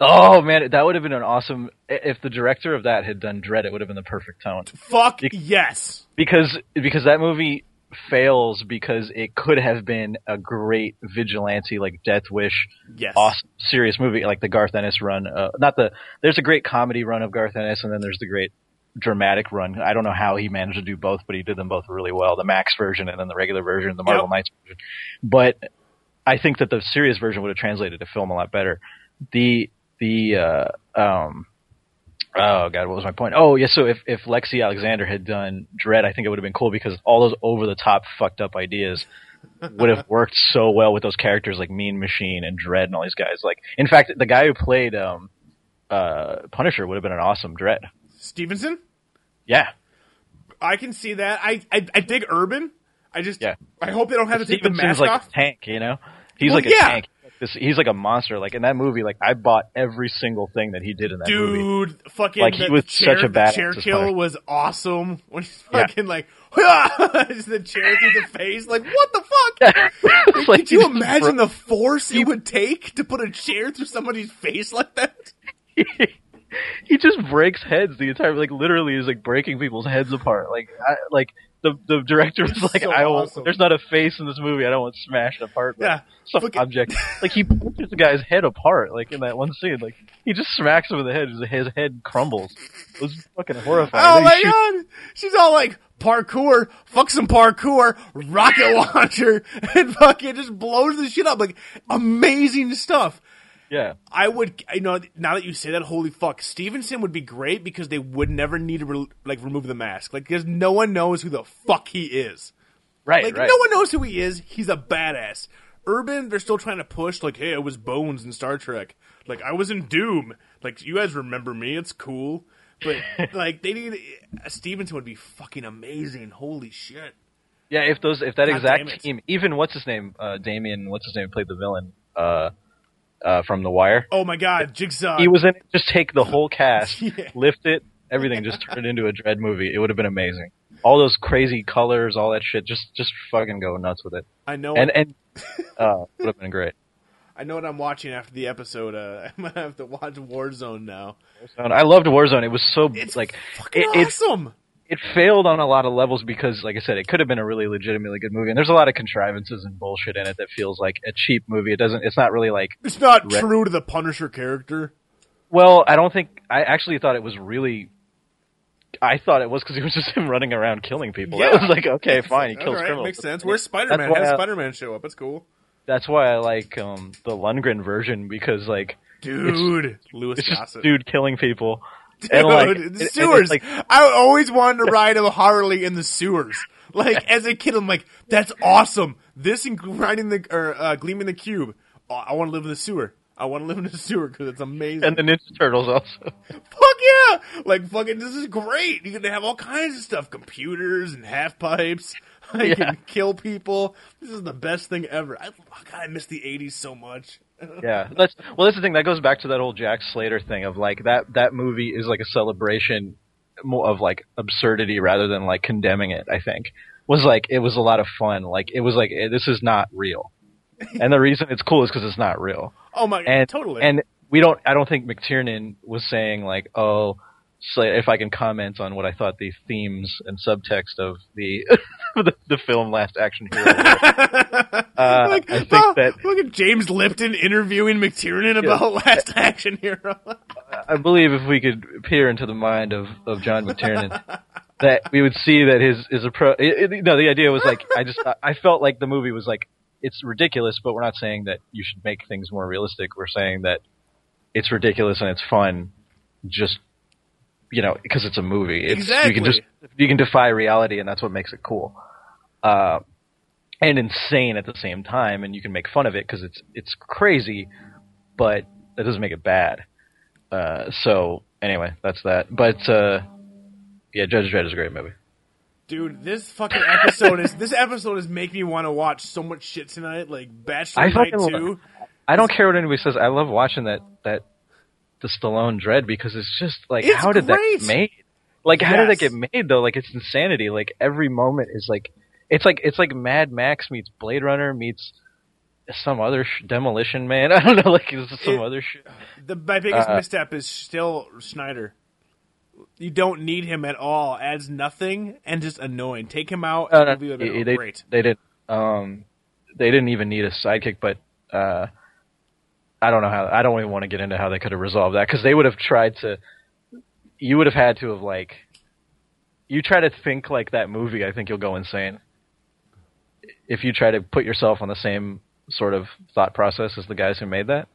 Oh man, that would have been an awesome. If the director of that had done Dredd, it would have been the perfect tone. Fuck yes. Because because that movie fails because it could have been a great vigilante like Death Wish, Yes. awesome serious movie like the Garth Ennis run. Uh, not the there's a great comedy run of Garth Ennis, and then there's the great dramatic run. I don't know how he managed to do both, but he did them both really well. The Max version and then the regular version, the Marvel Yep. Knights version. But I think that the serious version would have translated to film a lot better. The the uh, um oh god, what was my point? Oh yeah, so if if Lexi Alexander had done Dredd, I think it would have been cool because all those over the top fucked up ideas would have worked so well with those characters like Mean Machine and Dredd and all these guys. Like in fact, the guy who played um uh Punisher would have been an awesome Dredd. Stevenson? Yeah. I can see that. I I, I dig Urban. I just Yeah. I hope they don't have to take the mask like off. a tank, you know? He's Well, like a yeah. tank. This, he's like a monster. Like in that movie, like I bought every single thing that he did in that movie. Dude, fucking Like, he was chair, such a bad chair kill was awesome. When he's Yeah. fucking like, just the chair through the face. Like, what the fuck? It's like Could you imagine broke- the force it would take to put a chair through somebody's face like that? he just breaks heads the entire like literally is like breaking people's heads apart. Like I, like the the director was like, so I will, awesome. there's not a face in this movie. I don't want smashed apart. by Yeah, some object. Like he punches the guy's head apart. Like in that one scene, like he just smacks him in the head. His, his head crumbles. It was fucking horrifying. Oh my shoots- god! She's all like, parkour, fuck some parkour, rocket launcher, and fucking just blows the shit up. Like, amazing stuff. Yeah, I would, you know, now that you say that, holy fuck, Stevenson would be great because they would never need to re- like remove the mask, like because no one knows who the fuck he is. right, Like right. no one knows who he is. He's a badass. Urban, they're still trying to push like, hey, I was Bones in Star Trek. Like I was in Doom. Like you guys remember me? It's cool. But like they need Stevenson would be fucking amazing. Holy shit. Yeah, if those if that God exact team, even what's his name, uh, Damien, what's his name, played the villain, uh, uh, from The Wire. Oh my god, Jigsaw. he was in it. Just take the whole cast, Yeah. lift it, everything, just turn it into a Dredd movie. It would have been amazing. All those crazy colors, all that shit. Just just fucking go nuts with it. I know. And and uh, would have been great. I know what I'm watching after the episode. Uh, I'm gonna have to watch Warzone now. I loved Warzone. It was so It's like it awesome. It failed on a lot of levels because, like I said, it could have been a really legitimately good movie. And there's a lot of contrivances and bullshit in it that feels like a cheap movie. It doesn't. It's not really like It's not Right. true to the Punisher character. Well, I don't think I actually thought it was really. I thought it was because it was just him running around killing people. Yeah. That was like okay, fine, he kills right, criminals. makes sense. Where's Spider Man? Have I- Spider Man show up? It's cool. That's why I like um, the Lundgren version because like Dude, Lewis it's just dude killing people. Dude, and like the sewers. it's like I always wanted to ride a Harley in the sewers. Like as a kid, I'm like, that's awesome. This and riding the or uh, gleaming the cube. Oh, I want to live in the sewer. I want to live in the sewer because it's amazing. and the Ninja Turtles also. Fuck yeah! Like fucking, this is great. You can have all kinds of stuff, computers and half pipes. I Yeah. can kill people. This is the best thing ever. I, oh God, I miss the '80s so much. Yeah, that's well. That's the thing that goes back to that old Jack Slater thing of like that. That movie is like a celebration of like absurdity rather than like condemning it. I think was like it was a lot of fun. Like it was like eh, this is not real, and the reason it's cool is because it's not real. Oh my, And totally. and we don't. I don't think McTiernan was saying like oh. If I can comment on what I thought the themes and subtext of the the, the film Last Action Hero were. Uh, like, I think oh, that- look at James Lipton interviewing McTiernan about Last Action Hero. I believe if we could peer into the mind of, of John McTiernan, that we would see that his his approach. No, the idea was like I just I felt like the movie was like it's ridiculous, but we're not saying that you should make things more realistic. We're saying that it's ridiculous and it's fun, just you know, because it's a movie. It's, You can just you can defy reality, and that's what makes it cool. Uh, and insane at the same time, and you can make fun of it because it's it's crazy, but that doesn't make it bad. Uh, so anyway, that's that. But uh, yeah, Judge Dredd is a great movie. Dude, this fucking episode is this episode is making me want to watch so much shit tonight, like Bachelor I Night Two. love- I don't care what anybody says. I love watching that that the Stallone Dredd because it's just like It's how did that great. get made? Like how did that get made though? Like it's insanity. Like every moment is like it's like it's like Mad Max meets Blade Runner meets some other sh- Demolition Man. I don't know, like it's some It- other shit. The my biggest Uh, misstep is still Schneider. You don't need him at all. Adds nothing and just annoying. Take him out. No, and no, the movie would have they, they, great. they didn't. Um, they didn't even need a sidekick, but uh, I don't know how. I don't even want to get into how they could have resolved that because they would have tried to. You would have had to have like. You try to think like that movie, I think you'll go insane. If you try to put yourself on the same sort of thought process as the guys who made that,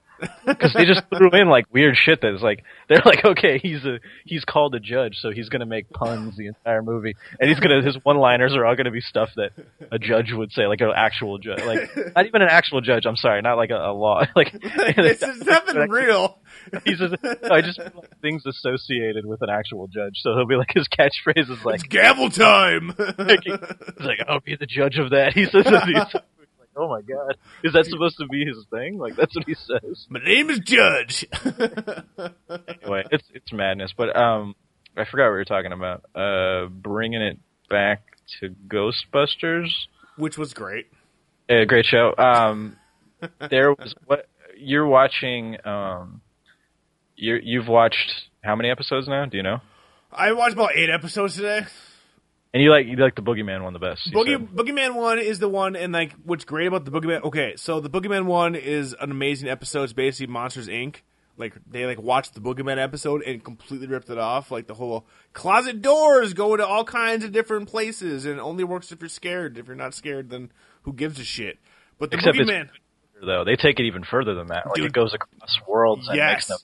because they just threw in like weird shit that's like they're like okay he's a he's called a judge so he's gonna make puns the entire movie and he's gonna his one liners are all gonna be stuff that a judge would say like an actual judge like not even an actual judge I'm sorry not like a, a law like this is nothing real. he's just I just like, things associated with an actual judge so he'll be like his catchphrase is like It's gavel time. he's like I'll be the judge of that he says it he's like oh my god is that supposed to be his thing like that's what he says My name is Judge. anyway, it's it's madness. But um, I forgot what we were talking about. Uh, bringing it back to Ghostbusters. Which was great. A great show. Um, there was what you're watching. Um, you you've watched how many episodes now? Do you know? I watched about eight episodes today. And you like you like the Boogeyman one the best. Boogie said. Boogeyman one is the one, and like what's great about the Boogeyman. Okay, so the Boogeyman one is an amazing episode. It's basically Monsters Inc. Like they like watched the Boogeyman episode and completely ripped it off. Like the whole closet doors go to all kinds of different places, and it only works if you're scared. If you're not scared, then who gives a shit? But the Except Boogeyman, though they take it even further than that. Like Dude. it goes across worlds and yes, makes them.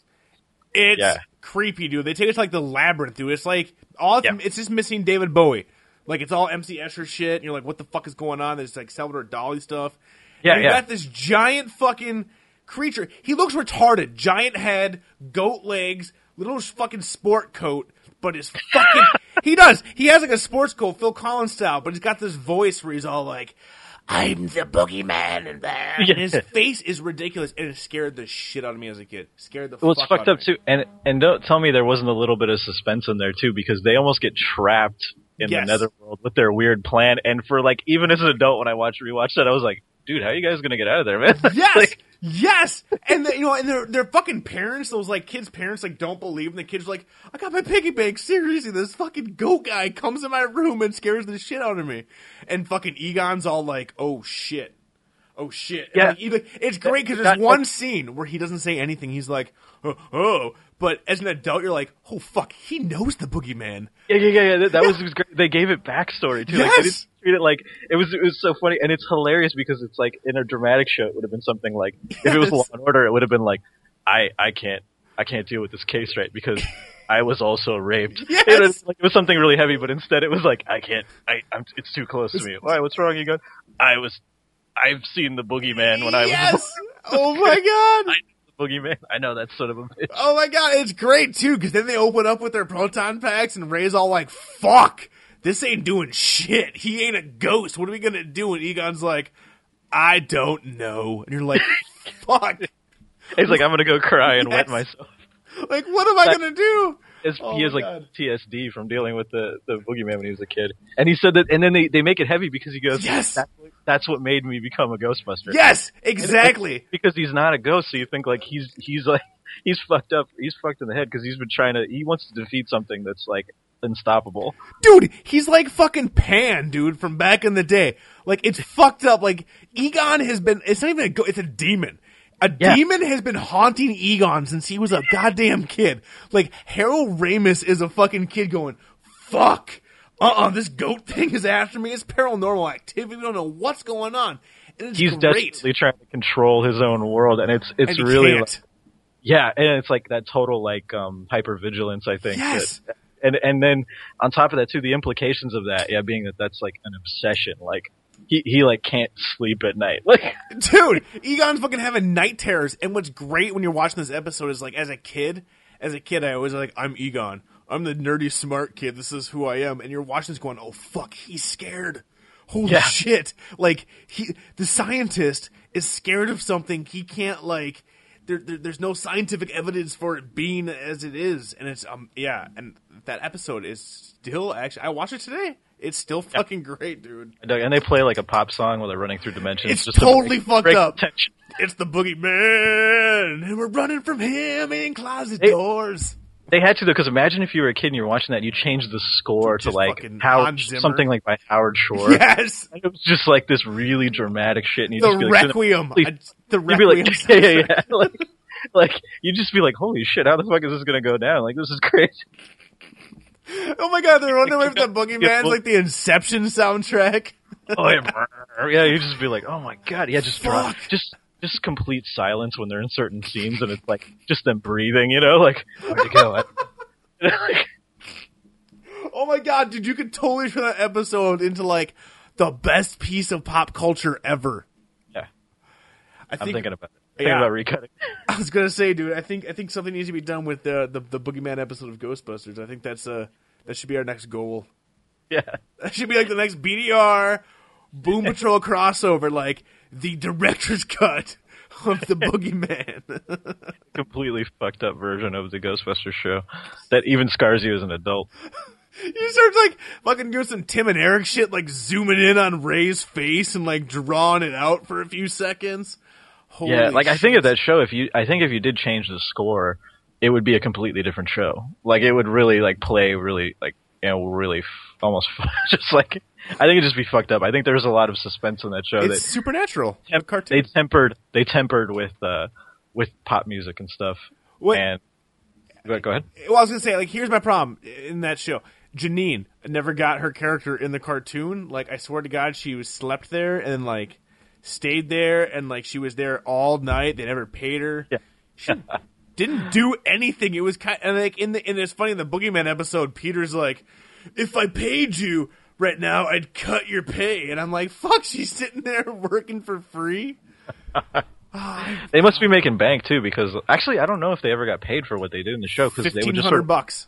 it's Yeah. Creepy, dude. They take it to like the labyrinth, dude. It's like all it's, Yeah. it's just missing David Bowie. Like it's all MC Escher shit, and you're like, what the fuck is going on? There's like Salvador Dali stuff. Yeah, And you yeah. got this giant fucking creature. He looks retarded. Giant head, goat legs, little fucking sport coat, but his fucking he does. He has like a sports coat, Phil Collins style, but he's got this voice where he's all like, "I'm the boogeyman," and that. Yeah. And his face is ridiculous, and it scared the shit out of me as a kid. Scared the Well, it's fuck fucked out up me. too, and and don't tell me there wasn't a little bit of suspense in there too, because they almost get trapped in Yes. the netherworld with their weird plan. And for like, even as an adult, when I watched rewatched that, I was like, dude, how are you guys gonna get out of there, man? Yes, Like, yes, and the, you know, and their their fucking parents, those like kids' parents, like don't believe, and the kids are like, I got my piggy bank. Seriously, this fucking goat guy comes in my room and scares the shit out of me, and fucking Egon's all like, oh shit. Oh shit! Yeah. like, it's great because That- there's one scene where he doesn't say anything. He's like, oh, oh, but as an adult, you're like, oh fuck, he knows the boogeyman. yeah, yeah, yeah, yeah. That, that was, was great. They gave it backstory too. Like, they Yes! didn't treat it like it was. It was so funny, and it's hilarious because it's like in a dramatic show, it would have been something like if it was Yes. Law and Order, it would have been like, I, I can't, I can't deal with this case right because. I was also raped. Yes! It, was, like, it was something really heavy, but instead it was like, I can't. I, I'm, it's too close to me. Why? What's wrong? You go. I was. I've seen the boogeyman when I was yes. oh my god. The boogeyman. I know that son of a bitch. Oh my god, it's great too, because then they open up with their proton packs and Ray's all like, fuck, this ain't doing shit. He ain't a ghost. What are we gonna do? And Egon's like, I don't know. And you're like, fuck. He's like, I'm gonna go cry and wet myself. Like, what am I That- gonna do? His, Oh he has like God. TSD from dealing with the, the boogeyman when he was a kid. And he said that, and then they, they make it heavy because he goes, Yes. that's, what- that's what made me become a Ghostbuster. Yes, exactly. Because he's not a ghost, so you think like he's, he's like, he's fucked up, he's fucked in the head because he's been trying to, he wants to defeat something that's like unstoppable. Dude, he's like fucking Pan, dude, from back in the day. Like, it's fucked up. Like, Egon has been, it's not even a ghost, it's a demon. A Yeah. demon has been haunting Egon since he was a goddamn kid. Like, Harold Ramis is a fucking kid going, fuck, uh-uh, this goat thing is after me. It's paranormal activity. We don't know what's going on. And it's He's great. desperately trying to control his own world, and it's, it's And he really, can't. Yeah, and it's like that total like um hypervigilance. I think. Yes. that- and and then on top of that too, the implications of that, yeah, being that that's like an obsession. Like he he like can't sleep at night. Like Dude, Egon's fucking having night terrors. And what's great when you're watching this episode is like, as a kid, as a kid, I always like, I'm Egon. I'm the nerdy smart kid. This is who I am. And you're watching this going, oh fuck, he's scared. Holy Yeah. shit! Like he, the scientist is scared of something he can't like. There, there, there's no scientific evidence for it being as it is, and it's um yeah, and that episode is still actually I watched it today. It's still fucking great, dude. And, uh, and they play like a pop song while they're running through dimensions. It's just to totally break- fucked break up. tension. It's the boogeyman, and we're running from him in closet It- doors. They had to though, because imagine if you were a kid and you were watching that, and you changed the score to like Howard, something like by Howard Shore. Yes, And it was just like this really dramatic shit, and you the just be like, requiem. I- the You'd be requiem. like, yeah, yeah, yeah. like, like you'd just be like, holy shit, how the fuck is this gonna go down? Like this is crazy. Oh my god, they're running away from the boogeyman. Like the Inception soundtrack. Oh yeah, yeah. You just be like, oh my god, yeah, just Fuck. just just complete silence when they're in certain scenes, and it's like just them breathing, you know, like where'd it go? Oh my god, dude, you could totally turn that episode into like the best piece of pop culture ever. yeah, I I'm think, thinking about it. Yeah. about recutting. I was gonna say, dude, I think I think something needs to be done with the the, the boogeyman episode of Ghostbusters. I think that's uh that should be our next goal. Yeah, That should be like the next BDR Boom Patrol crossover, like the director's cut of the boogeyman. completely fucked up version of the Ghostbusters show that even scars you as an adult. You start like fucking doing some Tim and Eric shit, like zooming in on Ray's face and like drawing it out for a few seconds. Holy yeah, like I think of that show. If you, I think if you did change the score, it would be a completely different show. Like it would really like play really like you know really f- almost just like I think it'd just be fucked up. I think there's a lot of suspense in that show it's that supernatural. temp- cartoon. they tempered they tempered with uh with pop music and stuff. Wait. And go go ahead. well, I was gonna say, like, here's my problem in that show. Janine never got her character in the cartoon. Like, I swear to God, she was slept there and like stayed there, and like she was there all night. They never paid her. Yeah. She didn't do anything. It was kind and like in the and it's funny in the Boogeyman episode. Peter's like, if I paid you right now, I'd cut your pay, and I'm like, fuck. She's sitting there working for free. They must be making bank too because actually I don't know if they ever got paid for what they did in the show because they Fifteen would just hundred sort of, bucks.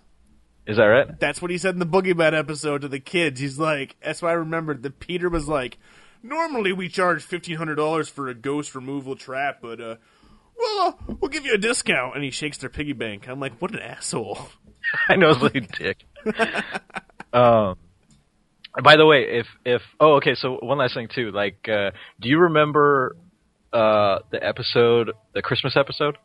is that right? That's what he said in the Boogeyman episode to the kids. He's like, that's why I remembered that Peter was like, normally we charge fifteen hundred dollars for a ghost removal trap, but uh, well, uh, we'll give you a discount. And he shakes their piggy bank. I'm like, what an asshole. I know it's like a dick. um, by the way, if if oh okay, so one last thing too. Like, uh, do you remember uh, the episode, the Christmas episode?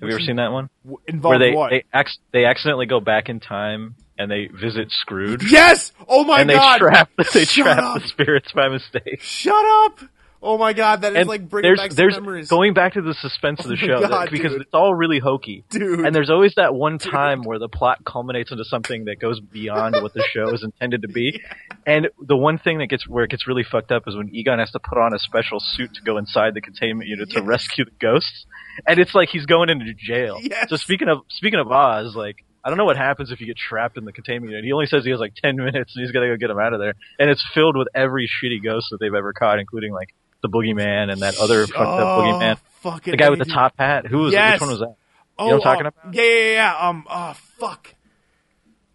Have you ever seen that one? W- Where they what? they, ac- they accidentally go back in time and they visit Scrooge yes. Oh my and they god. trap they Shut trap up. the spirits by mistake. Shut up. Oh my god, that is and like bringing back there's memories. going back to the suspense of the Oh show that- because dude. it's all really hokey. Dude. And there's always that one time where the plot culminates into something that goes beyond what the show is intended to be. And the one thing that gets where it gets really fucked up is when Egon has to put on a special suit to go inside the containment unit to rescue the ghosts. And it's like he's going into jail. Yes. So speaking of speaking of Oz, like I don't know what happens if you get trapped in the containment unit. He only says he has like ten minutes and he's gotta go get him out of there. And it's filled with every shitty ghost that they've ever caught, including like the boogeyman and that other fucked up oh, boogeyman. Fucking The guy with the top hat. Who was it? Yes. Which one was that? Oh, You know what I'm talking uh, about? Yeah, yeah, yeah. Um, oh, fuck.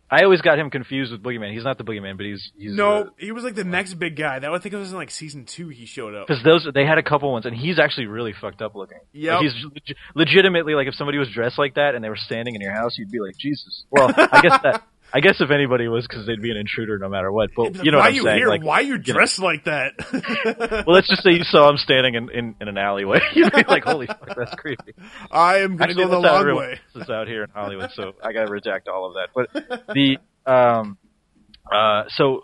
I always got him confused with Boogeyman. He's not the Boogeyman, but he's he's No, he was like the next big guy. That I think it was in like season two. He showed up. because those they had a couple ones, and he's actually really fucked up looking. Yeah, Like, he's leg- legitimately like if somebody was dressed like that and they were standing in your house, you'd be like Jesus. Well, I guess that I guess if anybody was because they'd be an intruder no matter what. But you know why what I'm you saying? here? Like, why you know. dressed like that? well, let's just say you saw him standing in, in, in an alleyway. You'd be like, holy fuck, that's creepy. I am gonna go the long everyone way. This is out here in Hollywood, so I gotta reject all of that. But the um, uh, so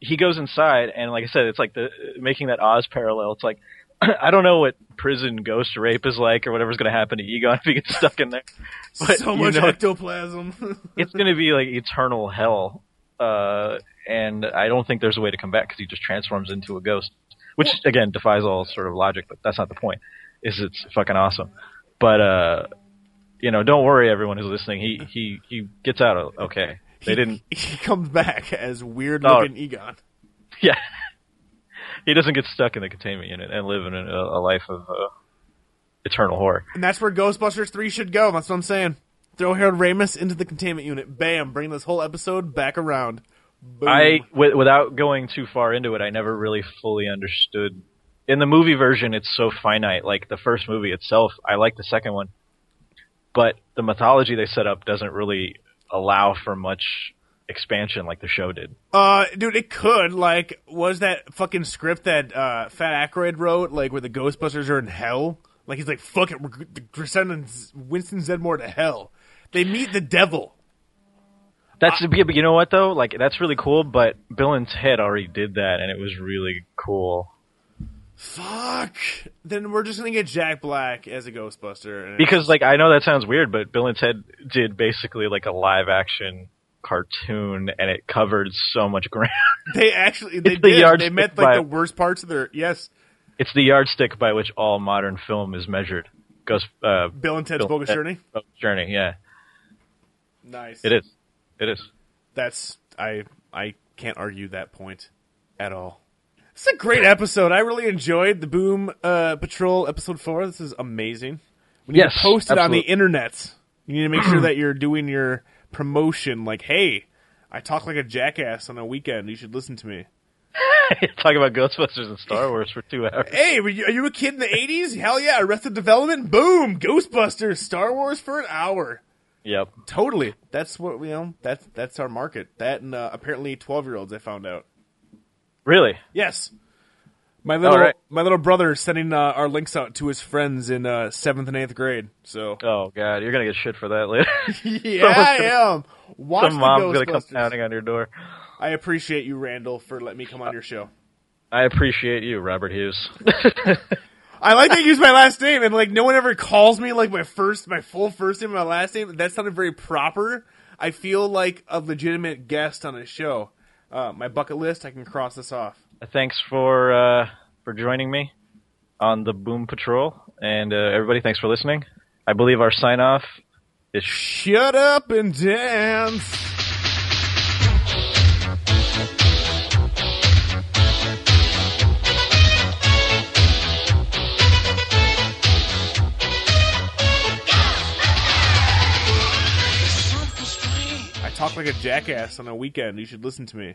he goes inside, and like I said, it's like the making that Oz parallel. It's like I don't know what prison ghost rape is like, or whatever's gonna happen to Egon if he gets stuck in there. But so you much know- ectoplasm. It's gonna be like eternal hell, uh, and I don't think there's a way to come back because he just transforms into a ghost, which again defies all sort of logic. But that's not the point. Is it's fucking awesome, but uh, you know, don't worry, everyone who's listening. He he he gets out okay. They didn't. he comes back as weird Oh. looking Egon. Yeah, he doesn't get stuck in the containment unit and live in a, a life of uh, eternal horror. And that's where Ghostbusters 3 should go. That's what I'm saying. Throw Harold Ramis into the containment unit. Bam! Bring this whole episode back around. Boom. I, w- without going too far into it, I never really fully understood. In the movie version, it's so finite. Like the first movie itself, I like the second one, but the mythology they set up doesn't really allow for much expansion like the show did. Uh, dude, it could. Like, was that fucking script that uh, Fat Aykroyd wrote, like, where the Ghostbusters are in hell? Like, he's like, fuck it, we're, we're sending Winston Zeddemore to hell. They meet the devil. That's yeah, but you know what though? Like that's really cool. But Bill and Ted already did that, and it was really cool. Fuck. Then we're just gonna get Jack Black as a Ghostbuster. And Because like I know that sounds weird, but Bill and Ted did basically like a live action cartoon, and it covered so much ground. they actually they It's the did. They met like the worst parts of their yes. it's the yardstick by which all modern film is measured. Goes uh, Bill and Ted's Bill Bogus Ted- Journey. Bogus Journey, yeah, Nice. it is. It is. That's I I can't argue that point at all. It's a great episode. I really enjoyed the Boom uh, Patrol episode four. This is amazing. We need Yes, to post it on the internet. You need to make sure that you're doing your promotion. Like, hey, I talk like a jackass on a weekend. You should listen to me. Talk about Ghostbusters and Star Wars for two hours. Hey, were you, are you a kid in the '80s? Hell yeah! Arrested Development. Boom! Ghostbusters. Star Wars for an hour. Yep. Totally. That's what you know. That's that's our market. That and uh, apparently twelve year olds. I found out. Really? Yes. My little right. my little brother is sending uh, our links out to his friends in uh, seventh and eighth grade. So Oh god, you're gonna get shit for that later. yeah, I am. Watch Some mom's gonna come pounding on your door. I appreciate you, Randall, for letting me come on your show. I appreciate you, Robert Hughes. I like that you use my last name, and like no one ever calls me like my first, my full first name, my last name. That sounded very proper. I feel like a legitimate guest on a show. Uh, my bucket list, I can cross this off. Thanks for uh, for joining me on the Boom Patrol, and uh, everybody, thanks for listening. I believe our sign off is Shut up and dance. I talk like a jackass on a weekend. You should listen to me.